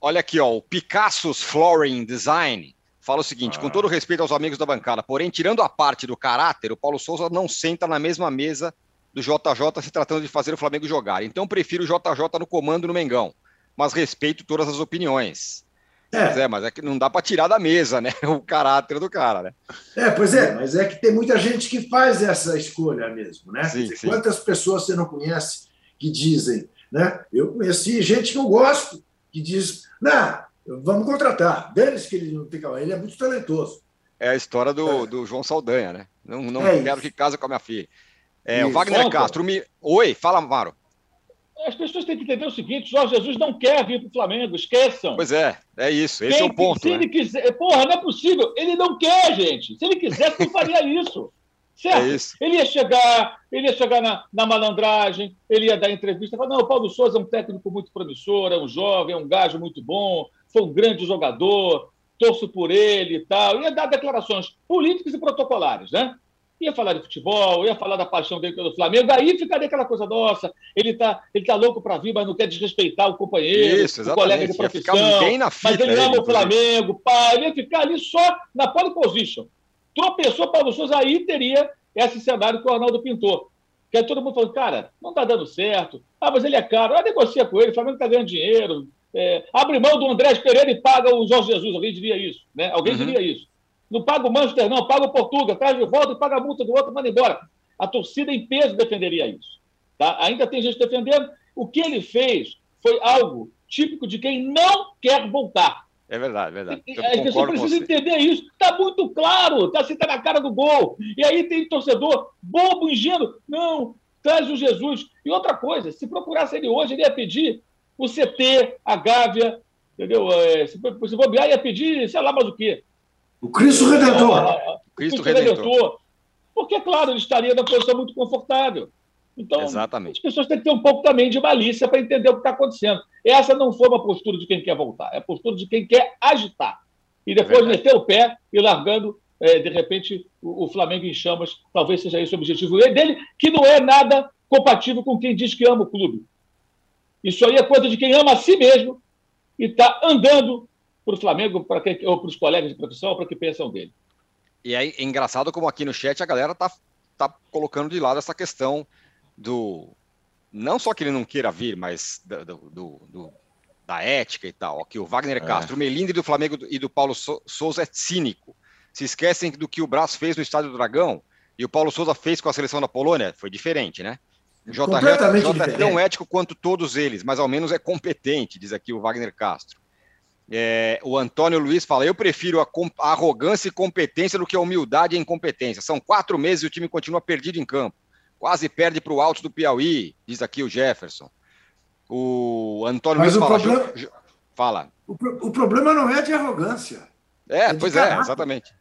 Speaker 2: Olha aqui, ó, o Picasso's Flooring Design fala o seguinte: ah. com todo respeito aos amigos da bancada, porém, tirando a parte do caráter, o Paulo Souza não senta na mesma mesa do JJ se tratando de fazer o Flamengo jogar. Então, prefiro o JJ no comando no Mengão, mas respeito todas as opiniões. É. Pois é, mas é que não dá para tirar da mesa, né? O caráter do cara, né?
Speaker 3: É, pois é, mas é que tem muita gente que faz essa escolha mesmo, né? Sim, dizer, sim. Quantas pessoas você não conhece que dizem, né? Eu conheci gente que eu gosto, que diz, não, vamos contratar. Deles que ele não tem calma, ele é muito talentoso.
Speaker 2: É a história do, é. do João Saldanha, né? Não, não é quero isso. que casa com a minha filha. É, o Wagner Castro me. Oi, fala, Maro.
Speaker 5: As pessoas têm que entender o seguinte: Jorge Jesus não quer vir para o Flamengo, esqueçam.
Speaker 2: Pois é, é isso, esse Quem, é o ponto.
Speaker 5: Se né? ele quiser, porra, não é possível. Ele não quer, gente. Se ele quisesse, não faria isso. Certo? É ele ia chegar, ele ia chegar na, na, malandragem, ele ia dar entrevista, falar, não, o Paulo Souza é um técnico muito promissor, é um jovem, é um gajo muito bom, foi um grande jogador, torço por ele e tal. Ia dar declarações políticas e protocolares, né? ia falar de futebol, ia falar da paixão dele pelo Flamengo, aí ficaria aquela coisa, nossa, ele está ele tá louco para vir, mas não quer desrespeitar o companheiro, Isso, o colega de profissão, mas ele ama o Flamengo, pá, ele ia ficar ali só na pole position. Tropeçou Paulo Souza, aí teria esse cenário que o Arnaldo pintou. Que aí todo mundo falando, cara, não está dando certo, ah, mas ele é caro, ah, negocia com ele, o Flamengo está ganhando dinheiro, é, abre mão do André Pereira e paga o Jorge Jesus, alguém diria isso, né? Alguém uhum. diria isso. Não paga o Manchester, não, paga o Portugal, traz de volta e paga a multa do outro, manda embora. A torcida em peso defenderia isso. Tá? Ainda tem gente defendendo. O que ele fez foi algo típico de quem não quer voltar.
Speaker 2: É verdade, é verdade.
Speaker 5: As pessoas precisam entender isso. Está muito claro, está assim, tá na cara do gol. E aí tem torcedor bobo, ingênuo. Não, traz o Jesus. E outra coisa, se procurasse ele hoje, ele ia pedir o CT, a Gávea, entendeu? É, se, se bobear, ia pedir, sei lá mais o quê.
Speaker 3: O Cristo Redentor.
Speaker 5: O Cristo, Redentor. Redentor. Porque, claro, ele estaria numa posição muito confortável. Então, Exatamente. as pessoas têm que ter um pouco também de malícia para entender o que está acontecendo. Essa não foi uma postura de quem quer voltar, é a postura de quem quer agitar. E depois é meter o pé e largando, é, de repente, o, o, Flamengo em chamas. Talvez seja esse o objetivo dele, que não é nada compatível com quem diz que ama o clube. Isso aí é coisa de quem ama a si mesmo e está andando para o Flamengo para ou para os colegas de profissão, para o que pensam dele.
Speaker 2: E é engraçado como aqui no chat a galera tá, tá colocando de lado essa questão do. Não só que ele não queira vir, mas do, do, do da ética e tal. Aqui o Wagner é. Castro, o Melinde do Flamengo e do Paulo Souza é cínico. Se esquecem do que o Braz fez no Estádio do Dragão e o Paulo Souza fez com a seleção da Polônia. Foi diferente, né? J, J é tão ético quanto todos eles, mas ao menos é competente, diz aqui o Wagner Castro. É, o Antônio Luiz fala: eu prefiro a, a, arrogância e competência do que a humildade e a incompetência. São quatro meses e o time continua perdido em campo. Quase perde para o alto do Piauí, diz aqui o Jefferson. O Antônio Mas Luiz o fala. Problema, fala.
Speaker 3: O, o, problema não é de arrogância.
Speaker 2: É, é pois é, exatamente.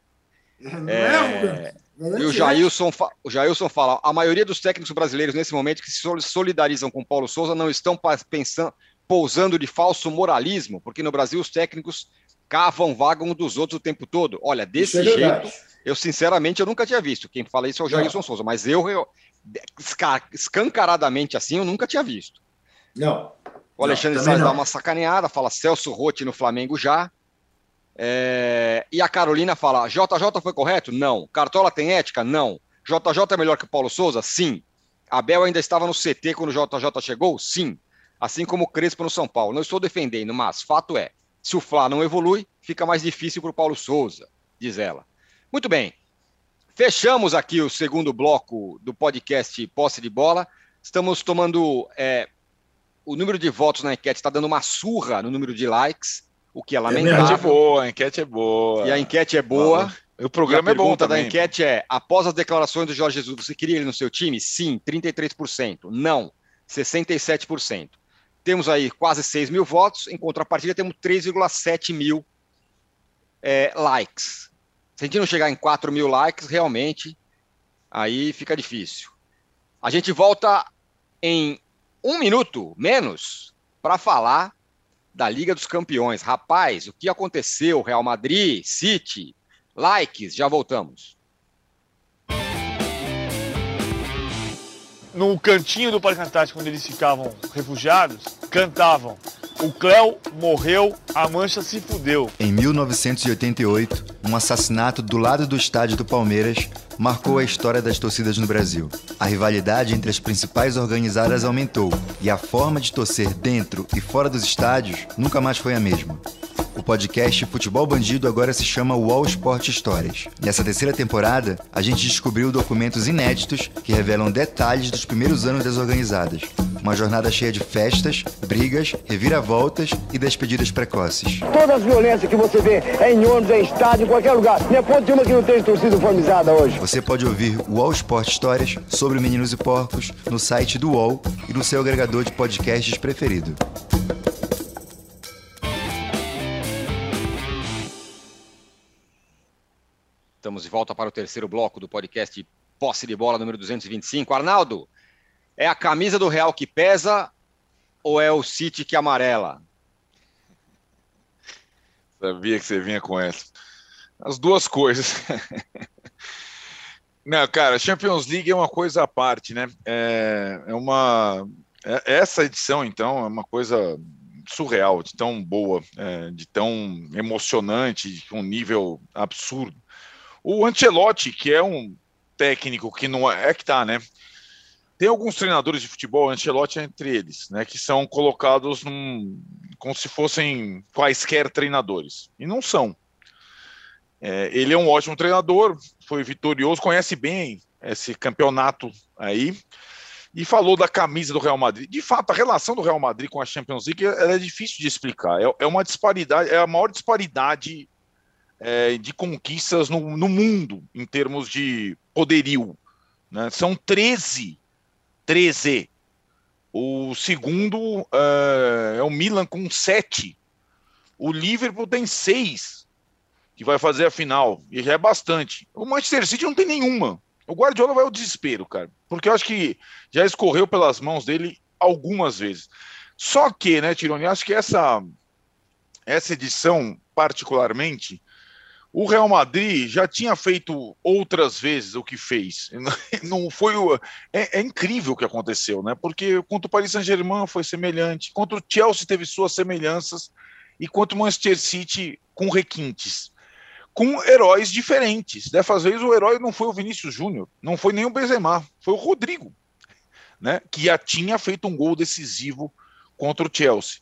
Speaker 2: É, não é, é arrogância. E o Jailson, o Jailson fala: a maioria dos técnicos brasileiros nesse momento que se solidarizam com Paulo Souza não estão pensando, pousando de falso moralismo, porque no Brasil os técnicos cavam vagam dos outros o tempo todo. Olha, desse é jeito, eu sinceramente eu nunca tinha visto. Quem fala isso é o Jailson Souza, mas eu, eu escancaradamente assim eu nunca tinha visto.
Speaker 3: Não.
Speaker 2: O Alexandre Salles dá uma sacaneada, fala Celso Rotti no Flamengo já. É... E a Carolina fala: JJ foi correto? Não. Cartola tem ética? Não. JJ é melhor que o Paulo Souza? Sim. Abel ainda estava no CT quando o JJ chegou? Sim assim como o Crespo no São Paulo. Não estou defendendo, mas fato é, se o Flá não evolui, fica mais difícil para o Paulo Souza, diz ela. Muito bem, fechamos aqui o segundo bloco do podcast Posse de Bola. Estamos tomando. É, o número de votos na enquete está dando uma surra no número de likes, o que é lamentável. A enquete
Speaker 4: é boa, a enquete é boa.
Speaker 2: E a enquete é boa.
Speaker 4: O programa
Speaker 2: é
Speaker 4: bom
Speaker 2: também. A da enquete é: após as declarações do Jorge Jesus, você queria ele no seu time? Sim, 33%. Não, 67%. Temos aí quase 6 mil votos, em contrapartida temos 3,7 mil é, likes. Se a gente não chegar em 4 mil likes, realmente, aí fica difícil. A gente volta em um minuto menos para falar da Liga dos Campeões. Rapaz, o que aconteceu? Real Madrid, City, likes, já voltamos.
Speaker 6: No cantinho do Parque Antártico, onde eles ficavam refugiados, cantavam o Cléo morreu, a mancha se fudeu.
Speaker 7: Em 1988, um assassinato do lado do estádio do Palmeiras marcou a história das torcidas no Brasil. A rivalidade entre as principais organizadas aumentou e a forma de torcer dentro e fora dos estádios nunca mais foi a mesma. O podcast Futebol Bandido agora se chama Wall Sport Histórias. Nessa terceira temporada, a gente descobriu documentos inéditos que revelam detalhes dos primeiros anos das organizadas. Uma jornada cheia de festas, brigas, reviravoltas e despedidas precoces.
Speaker 8: Todas as violências que você vê é em ônibus, é em estádio, em qualquer lugar. Não é ponto de uma que não tem torcida formizada hoje.
Speaker 7: Você pode ouvir o Wall Sport Histórias sobre Meninos e Porcos no site do UOL e no seu agregador de podcasts preferido.
Speaker 2: Estamos de volta para o terceiro bloco do podcast Posse de Bola número 225. Arnaldo, é a camisa do Real que pesa ou é o City que amarela?
Speaker 4: Sabia que você vinha com essa. As duas coisas. Não, cara, Champions League é uma coisa à parte, né? É, é uma. É, essa edição, então, é uma coisa surreal, de tão boa, é, de tão emocionante, de um nível absurdo. O Ancelotti, que é um técnico que não é, é que tá, né? Tem alguns treinadores de futebol, Ancelotti é entre eles, né, que são colocados num, como se fossem quaisquer treinadores. E não são. É, ele é um ótimo treinador, foi vitorioso, conhece bem esse campeonato aí, e falou da camisa do Real Madrid. De fato, a relação do Real Madrid com a Champions League é difícil de explicar. É, é, uma disparidade, é a maior disparidade é, de conquistas no, no, mundo em termos de poderio. Né? São 13 13. O segundo uh, é o Milan com 7. O Liverpool tem 6, que vai fazer a final. E já é bastante. O Manchester City não tem nenhuma. O Guardiola vai ao desespero, cara. Porque eu acho que já escorreu pelas mãos dele algumas vezes. Só que, né, Tironi, acho que essa, essa edição, particularmente, o Real Madrid já tinha feito outras vezes o que fez. Não foi o... é, é, incrível o que aconteceu, né? Porque contra o Paris Saint-Germain foi semelhante, contra o Chelsea teve suas semelhanças e contra o Manchester City com requintes, com heróis diferentes. Dessa vez o herói não foi o Vinícius Júnior, não foi nem o Benzema, foi o Rodrigo, né? Que já tinha feito um gol decisivo contra o Chelsea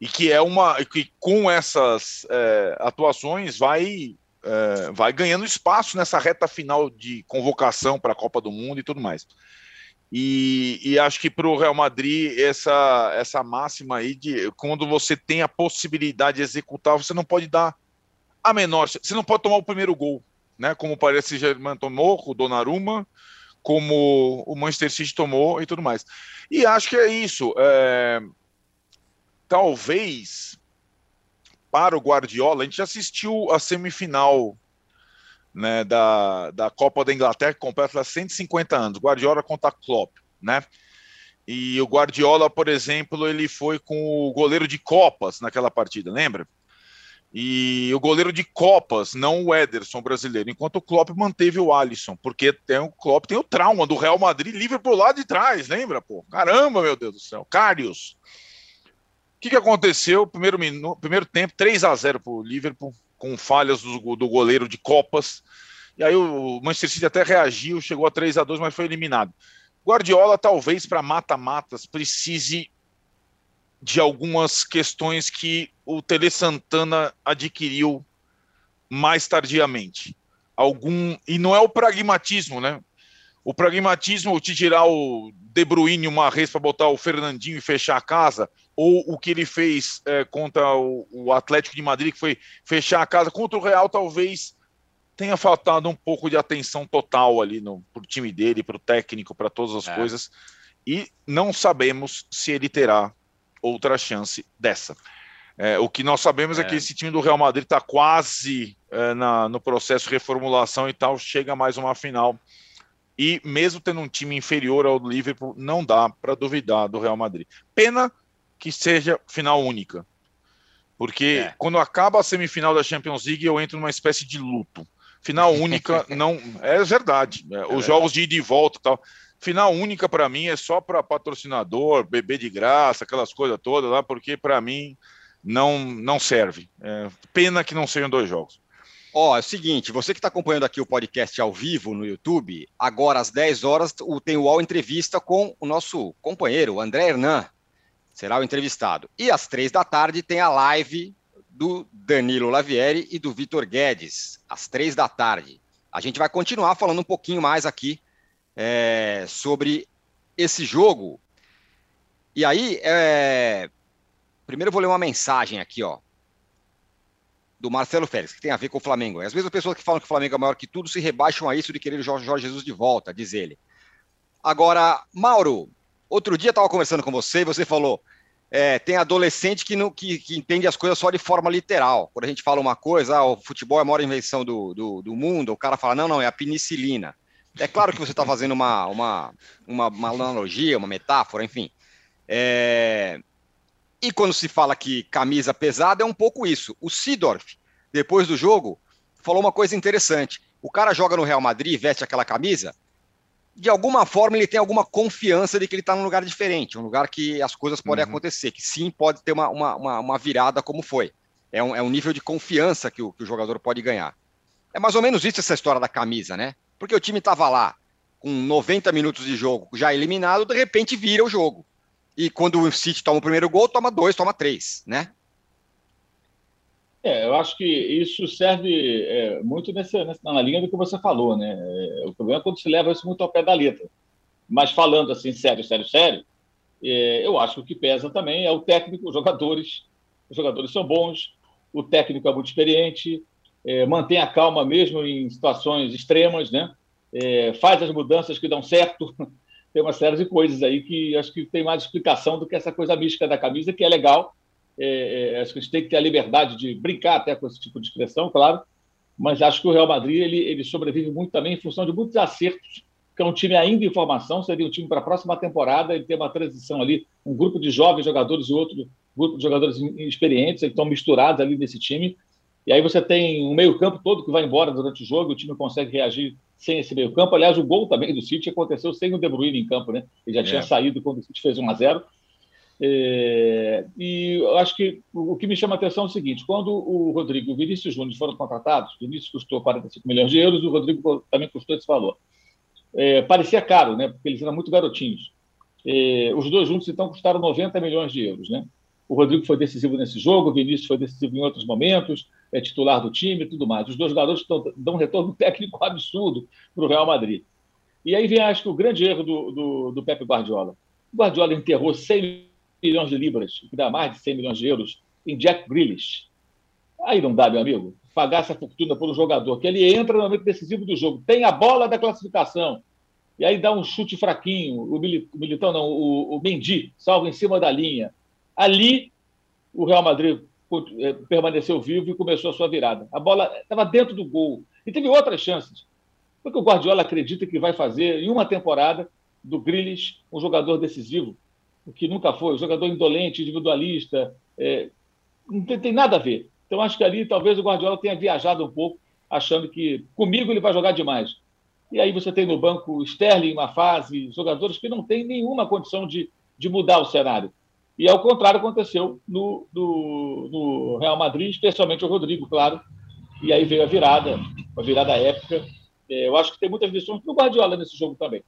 Speaker 4: e que é uma que com essas é, atuações vai é, vai ganhando espaço nessa reta final de convocação para a Copa do Mundo e tudo mais. E, e acho que para o Real Madrid essa essa máxima aí de quando você tem a possibilidade de executar, você não pode dar a menor, você não pode tomar o primeiro gol, né? Como parece Germain tomou, o Donnarumma, como o Manchester City tomou e tudo mais. E acho que é isso. É, talvez para o Guardiola, a gente assistiu a semifinal né, da, da Copa da Inglaterra, que completa 150 anos, Guardiola contra Klopp, né? E o Guardiola, por exemplo, ele foi com o goleiro de Copas naquela partida, lembra? E o goleiro de Copas, não o Ederson brasileiro, enquanto o Klopp manteve o Alisson, porque tem o Klopp tem o trauma do Real Madrid livre por lá de trás, lembra, pô? Caramba, meu Deus do céu. Carius que, que aconteceu? Primeiro, minuto, primeiro tempo, 3 a 0 para o Liverpool, com falhas do, do, goleiro de Copas. E aí o Manchester City até reagiu, chegou a 3 a 2 mas foi eliminado. Guardiola, talvez para mata-matas, precise de algumas questões que o Tele Santana adquiriu mais tardiamente. Algum e não é o pragmatismo, né? O pragmatismo de tirar o De Bruyne uma vez para botar o Fernandinho e fechar a casa, ou o que ele fez é, contra o, o, Atlético de Madrid, que foi fechar a casa contra o Real, talvez tenha faltado um pouco de atenção total ali no pro time dele, para o técnico, para todas as é. coisas. E não sabemos se ele terá outra chance dessa. É, o que nós sabemos é. é. que esse time do Real Madrid está quase é, na, no processo de reformulação e tal, chega mais uma final e mesmo tendo um time inferior ao Liverpool, não dá para duvidar do Real Madrid. Pena que seja final única. Porque é. quando acaba a semifinal da Champions League, eu entro numa espécie de luto. Final única, não. É verdade. É, os jogos de ida e volta e tal. Final única para mim é só para patrocinador, beber de graça, aquelas coisas todas lá, porque para mim não não serve. É, pena que não sejam dois jogos.
Speaker 2: Ó, oh, é o seguinte, você que está acompanhando aqui o podcast ao vivo no YouTube, agora às 10 horas tem o UOL Entrevista com o nosso companheiro, André Hernan. Será o entrevistado. E às três da tarde tem a live do Danilo Lavieri e do Vitor Guedes, às três da tarde. A gente vai continuar falando um pouquinho mais aqui é, sobre esse jogo. E aí, é... primeiro eu vou ler uma mensagem aqui, ó, do Marcelo Félix, que tem a ver com o Flamengo. As mesmas pessoas que falam que o Flamengo é maior que tudo se rebaixam a isso de querer o Jorge, Jesus de volta, diz ele. Agora, Mauro, outro dia estava conversando com você e você falou: é, tem adolescente que, não, que, que, entende as coisas só de forma literal. Quando a gente fala uma coisa, ah, o futebol é a maior invenção do, do, do, mundo, o cara fala: não, não, é a penicilina. É claro que você está fazendo uma, uma, uma, uma, analogia, uma metáfora, enfim. É, e quando se fala que camisa pesada, é um pouco isso. O Sidorf, depois do jogo, falou uma coisa interessante. O cara joga no Real Madrid, veste aquela camisa, de alguma forma ele tem alguma confiança de que ele está num lugar diferente, um lugar que as coisas podem uhum. acontecer, que sim pode ter uma, uma, uma, virada como foi. É um, é um nível de confiança que o, que o jogador pode ganhar. É mais ou menos isso essa história da camisa, né? Porque o time estava lá com 90 minutos de jogo já eliminado, de repente vira o jogo. E quando o City toma o primeiro gol, toma dois, toma três, né?
Speaker 5: É, eu acho que isso serve é, muito nessa, na linha do que você falou, né? É, o problema é quando se leva isso muito ao pé da letra. Mas falando assim, sério, sério, sério, é, eu acho que o que pesa também é o técnico, os jogadores. Os jogadores são bons, o técnico é muito experiente, é, mantém a calma mesmo em situações extremas, né? É, faz as mudanças que dão certo, tem uma série de coisas aí que acho que tem mais explicação do que essa coisa mística da camisa, que é legal. É, é, acho que a gente tem que ter a liberdade de brincar até com esse tipo de expressão, claro, mas acho que o Real Madrid ele, ele sobrevive muito também em função de muitos acertos, que é um time ainda em formação, seria um time para a próxima temporada, ele tem uma transição ali, um grupo de jovens jogadores e outro grupo de jogadores experientes, que estão misturados ali nesse time, e aí você tem um meio-campo todo que vai embora durante o jogo, o time consegue reagir sem esse meio-campo. Aliás, o gol também do City aconteceu sem o De Bruyne em campo, né? Ele já é. tinha saído quando o City fez 1 a 0 é, e eu acho que o que me chama a atenção é o seguinte: quando o Rodrigo e o Vinícius Júnior foram contratados, o Vinícius custou 45 milhões de euros, o Rodrigo também custou esse valor. É, parecia caro, né? Porque eles eram muito garotinhos. É, os dois juntos, então, custaram 90 milhões de euros, né? O Rodrigo foi decisivo nesse jogo, o Vinícius foi decisivo em outros momentos, é titular do time e tudo mais. Os dois jogadores dão um retorno técnico absurdo para o Real Madrid. E aí vem, acho que, o grande erro do, do, do Pepe Guardiola. O Guardiola enterrou 100 milhões de libras, que dá mais de 100 milhões de euros, em Jack Grealish. Aí não dá, meu amigo. Pagar essa fortuna por um jogador que ele entra no momento decisivo do jogo, tem a bola da classificação, e aí dá um chute fraquinho, o, Militão não, o, o Mendy, salva em cima da linha. Ali, o Real Madrid permaneceu vivo e começou a sua virada. A bola estava dentro do gol. E teve outras chances. Porque o Guardiola acredita que vai fazer, em uma temporada, do Grealish um jogador decisivo, o que nunca foi, um jogador indolente, individualista. É, não tem, tem, nada a ver. Então, acho que ali talvez o Guardiola tenha viajado um pouco, achando que comigo ele vai jogar demais. E aí você tem no banco Sterling, uma fase, jogadores que não têm nenhuma condição de, de mudar o cenário. E ao contrário aconteceu no, no, no, Real Madrid, especialmente o Rodrigo, claro. E aí veio a virada, a virada épica. É, eu acho que tem muitas lições para o Guardiola nesse jogo também,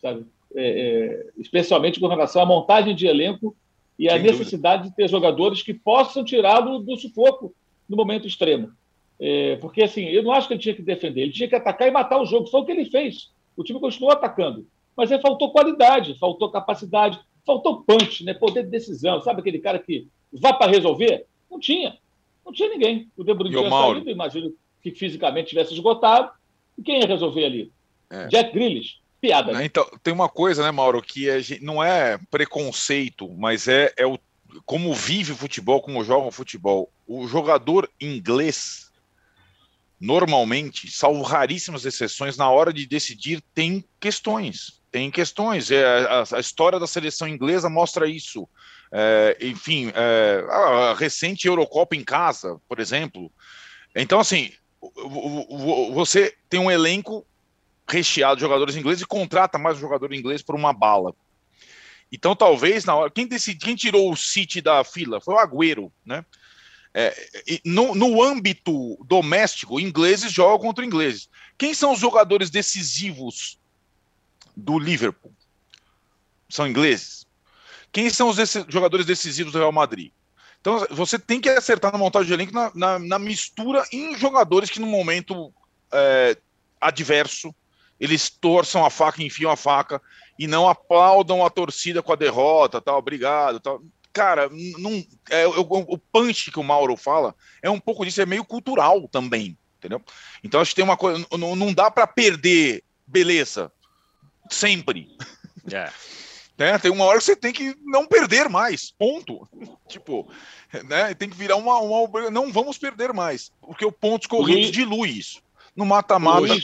Speaker 5: sabe? É, é, especialmente com relação à montagem de elenco e a necessidade dúvida. de ter jogadores que possam tirá-lo do sufoco no momento extremo. É, porque, assim, eu não acho que ele tinha que defender, ele tinha que atacar e matar o jogo. Foi o que ele fez. O time continuou atacando. Mas aí faltou qualidade, faltou capacidade, Faltou punch, né? poder de decisão. Sabe aquele cara que vá para resolver? Não tinha. Não tinha ninguém. O De Bruyne tinha saído, imagino que fisicamente tivesse esgotado. E quem ia resolver ali? É. Jack Grealish. Piada.
Speaker 4: Né? Então, tem uma coisa, né, Mauro, que é, não é preconceito, mas é, é o, como vive o futebol, como joga o futebol. O jogador inglês, normalmente, salvo raríssimas exceções, na hora de decidir, tem questões tem questões. É, a, a, história da seleção inglesa mostra isso. É, enfim, é, a recente Eurocopa em casa, por exemplo. Então, assim, você tem um elenco recheado de jogadores ingleses e contrata mais um jogador inglês por uma bala. Então, talvez na hora. Quem, decidi, quem tirou o City da fila foi o Agüero, né? É, no, no âmbito doméstico, ingleses jogam contra ingleses. Quem são os jogadores decisivos do Liverpool? São ingleses. Quem são os jogadores decisivos do Real Madrid? Então, você tem que acertar na montagem de elenco na, na, na mistura em jogadores que, no momento é, adverso, eles torçam a faca, enfiam a faca e não aplaudam a torcida com a derrota, tal, obrigado, tal cara, não, é, o, o punch que o Mauro fala é um pouco disso, é meio cultural também, entendeu? Então acho que tem uma coisa, não, não dá para perder beleza sempre. É. né? Tem uma hora que você tem que não perder mais, ponto. tipo, né? Tem que virar uma, uma não vamos perder mais, porque o pontos corridos Luiz... dilui isso. No mata-mata.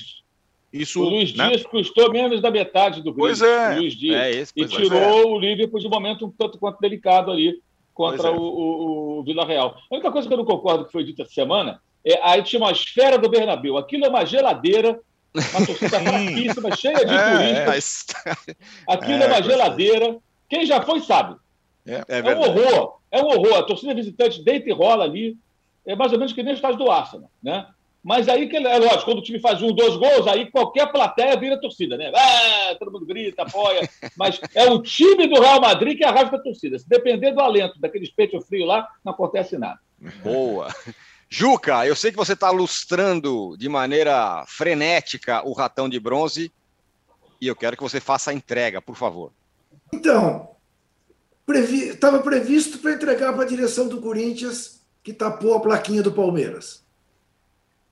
Speaker 5: Isso, o Luiz né? Dias custou menos da metade do
Speaker 4: Pois é.
Speaker 5: Luiz Dias. É esse, e tirou é. o Liverpool de momento um tanto quanto delicado ali contra é. o, o, o, Vila Real. A única coisa que eu não concordo que foi dita essa semana é a atmosfera do Bernabéu. Aquilo é uma geladeira, uma torcida fraquíssima, cheia de é, turistas. Aquilo é, uma geladeira. Quem já foi sabe. É, um horror. É um horror. A torcida visitante deita e rola ali. É mais ou menos que nem o estádio do Arsenal, né? Mas aí, que é lógico, quando o time faz um, dois gols, aí qualquer plateia vira torcida, né? Ah, todo mundo grita, apoia. Mas é o time do Real Madrid que arrasta a torcida. Se depender do alento, daquele peito frio lá, não acontece nada.
Speaker 2: Boa. Juca, eu sei que você está lustrando de maneira frenética o ratão de bronze e eu quero que você faça a entrega, por favor.
Speaker 3: Então, estava previ... previsto para entregar para a direção do Corinthians, que tapou a plaquinha do Palmeiras.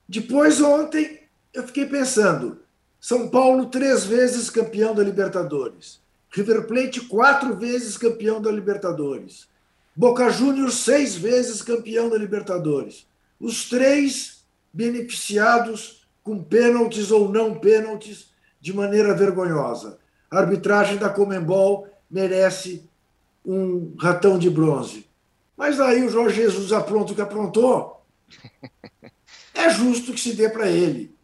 Speaker 3: Depois, ontem, eu fiquei pensando: São Paulo, três vezes campeão da Libertadores. River Plate, quatro vezes campeão da Libertadores. Boca Juniors, seis vezes campeão da Libertadores. Os três beneficiados com pênaltis ou não pênaltis de maneira vergonhosa. A arbitragem da Comembol merece um ratão de bronze. Mas aí o Jorge Jesus apronta o que aprontou. é justo que se dê para ele.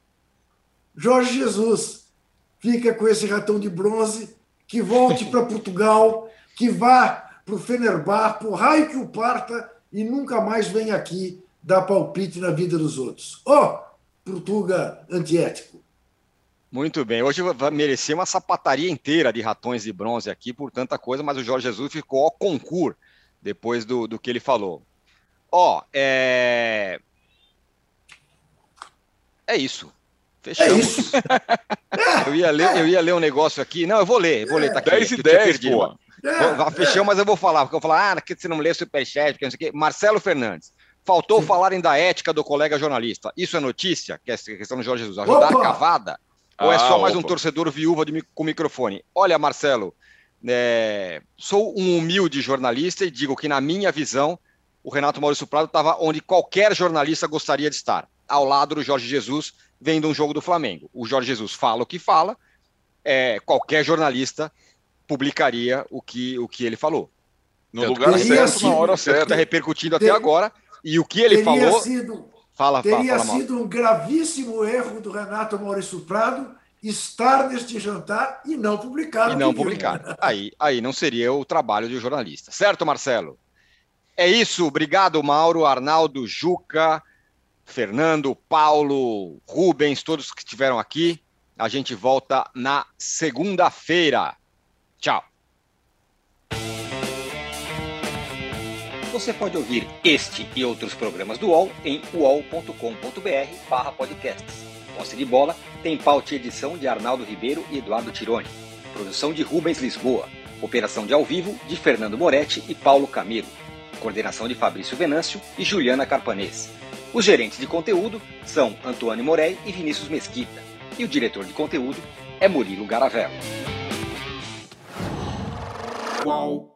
Speaker 3: Jorge Jesus fica com esse ratão de bronze, que volte para Portugal, que vá para o Fenerbah, por raio que o parta, e nunca mais venha aqui dar palpite na vida dos outros. Ó, oh, Portuga antiético.
Speaker 2: Muito bem, hoje vai merecer uma sapataria inteira de ratões de bronze aqui por tanta coisa, mas o Jorge Jesus ficou ao concurso depois do, do que ele falou. Ó, oh, é... É isso. Fechamos. É isso. eu, ia ler, eu ia ler um negócio aqui. Não, eu vou ler, vou ler. Tá aqui,
Speaker 4: 10 e 10, pô.
Speaker 2: É, Fechou, mas eu vou falar. Porque eu vou falar, ah, que você não lê o superchat, porque não sei o quê. Marcelo Fernandes. Faltou Sim. falarem da ética do colega jornalista. Isso é notícia? Que é a questão do Jorge Jesus. Ajudar Opa! a cavada? Ah, ou é só mais opa. um torcedor viúva de, com microfone? Olha, Marcelo, é, sou um humilde jornalista e digo que, na minha visão, o Renato Maurício Prado estava onde qualquer jornalista gostaria de estar ao lado do Jorge Jesus vendo um jogo do Flamengo. O Jorge Jesus fala o que fala, é, qualquer jornalista publicaria o que, o que ele falou.
Speaker 4: No Tanto lugar certo, na hora certa.
Speaker 2: Está repercutindo até agora. E o que ele falou.
Speaker 3: Sido, fala, teria fala, fala, sido um gravíssimo erro do Renato Maurício Prado estar neste jantar e não publicar.
Speaker 2: E não publicar. Aí, aí não seria o trabalho de um jornalista. Certo, Marcelo? É isso. Obrigado, Mauro, Arnaldo, Juca. Fernando, Paulo, Rubens, todos que estiveram aqui. A gente volta na segunda-feira. Tchau. Você pode ouvir este e outros programas do UOL em uol.com.br podcasts. Posse de bola tem pauta e edição de Arnaldo Ribeiro e Eduardo Tironi. Produção de Rubens Lisboa. Operação de ao vivo de Fernando Moretti e Paulo Camilo. Coordenação de Fabrício Venâncio e Juliana Carpanês. Os gerentes de conteúdo são Antônio Morei e Vinícius Mesquita, e o diretor de conteúdo é Murilo Garavello. Uau.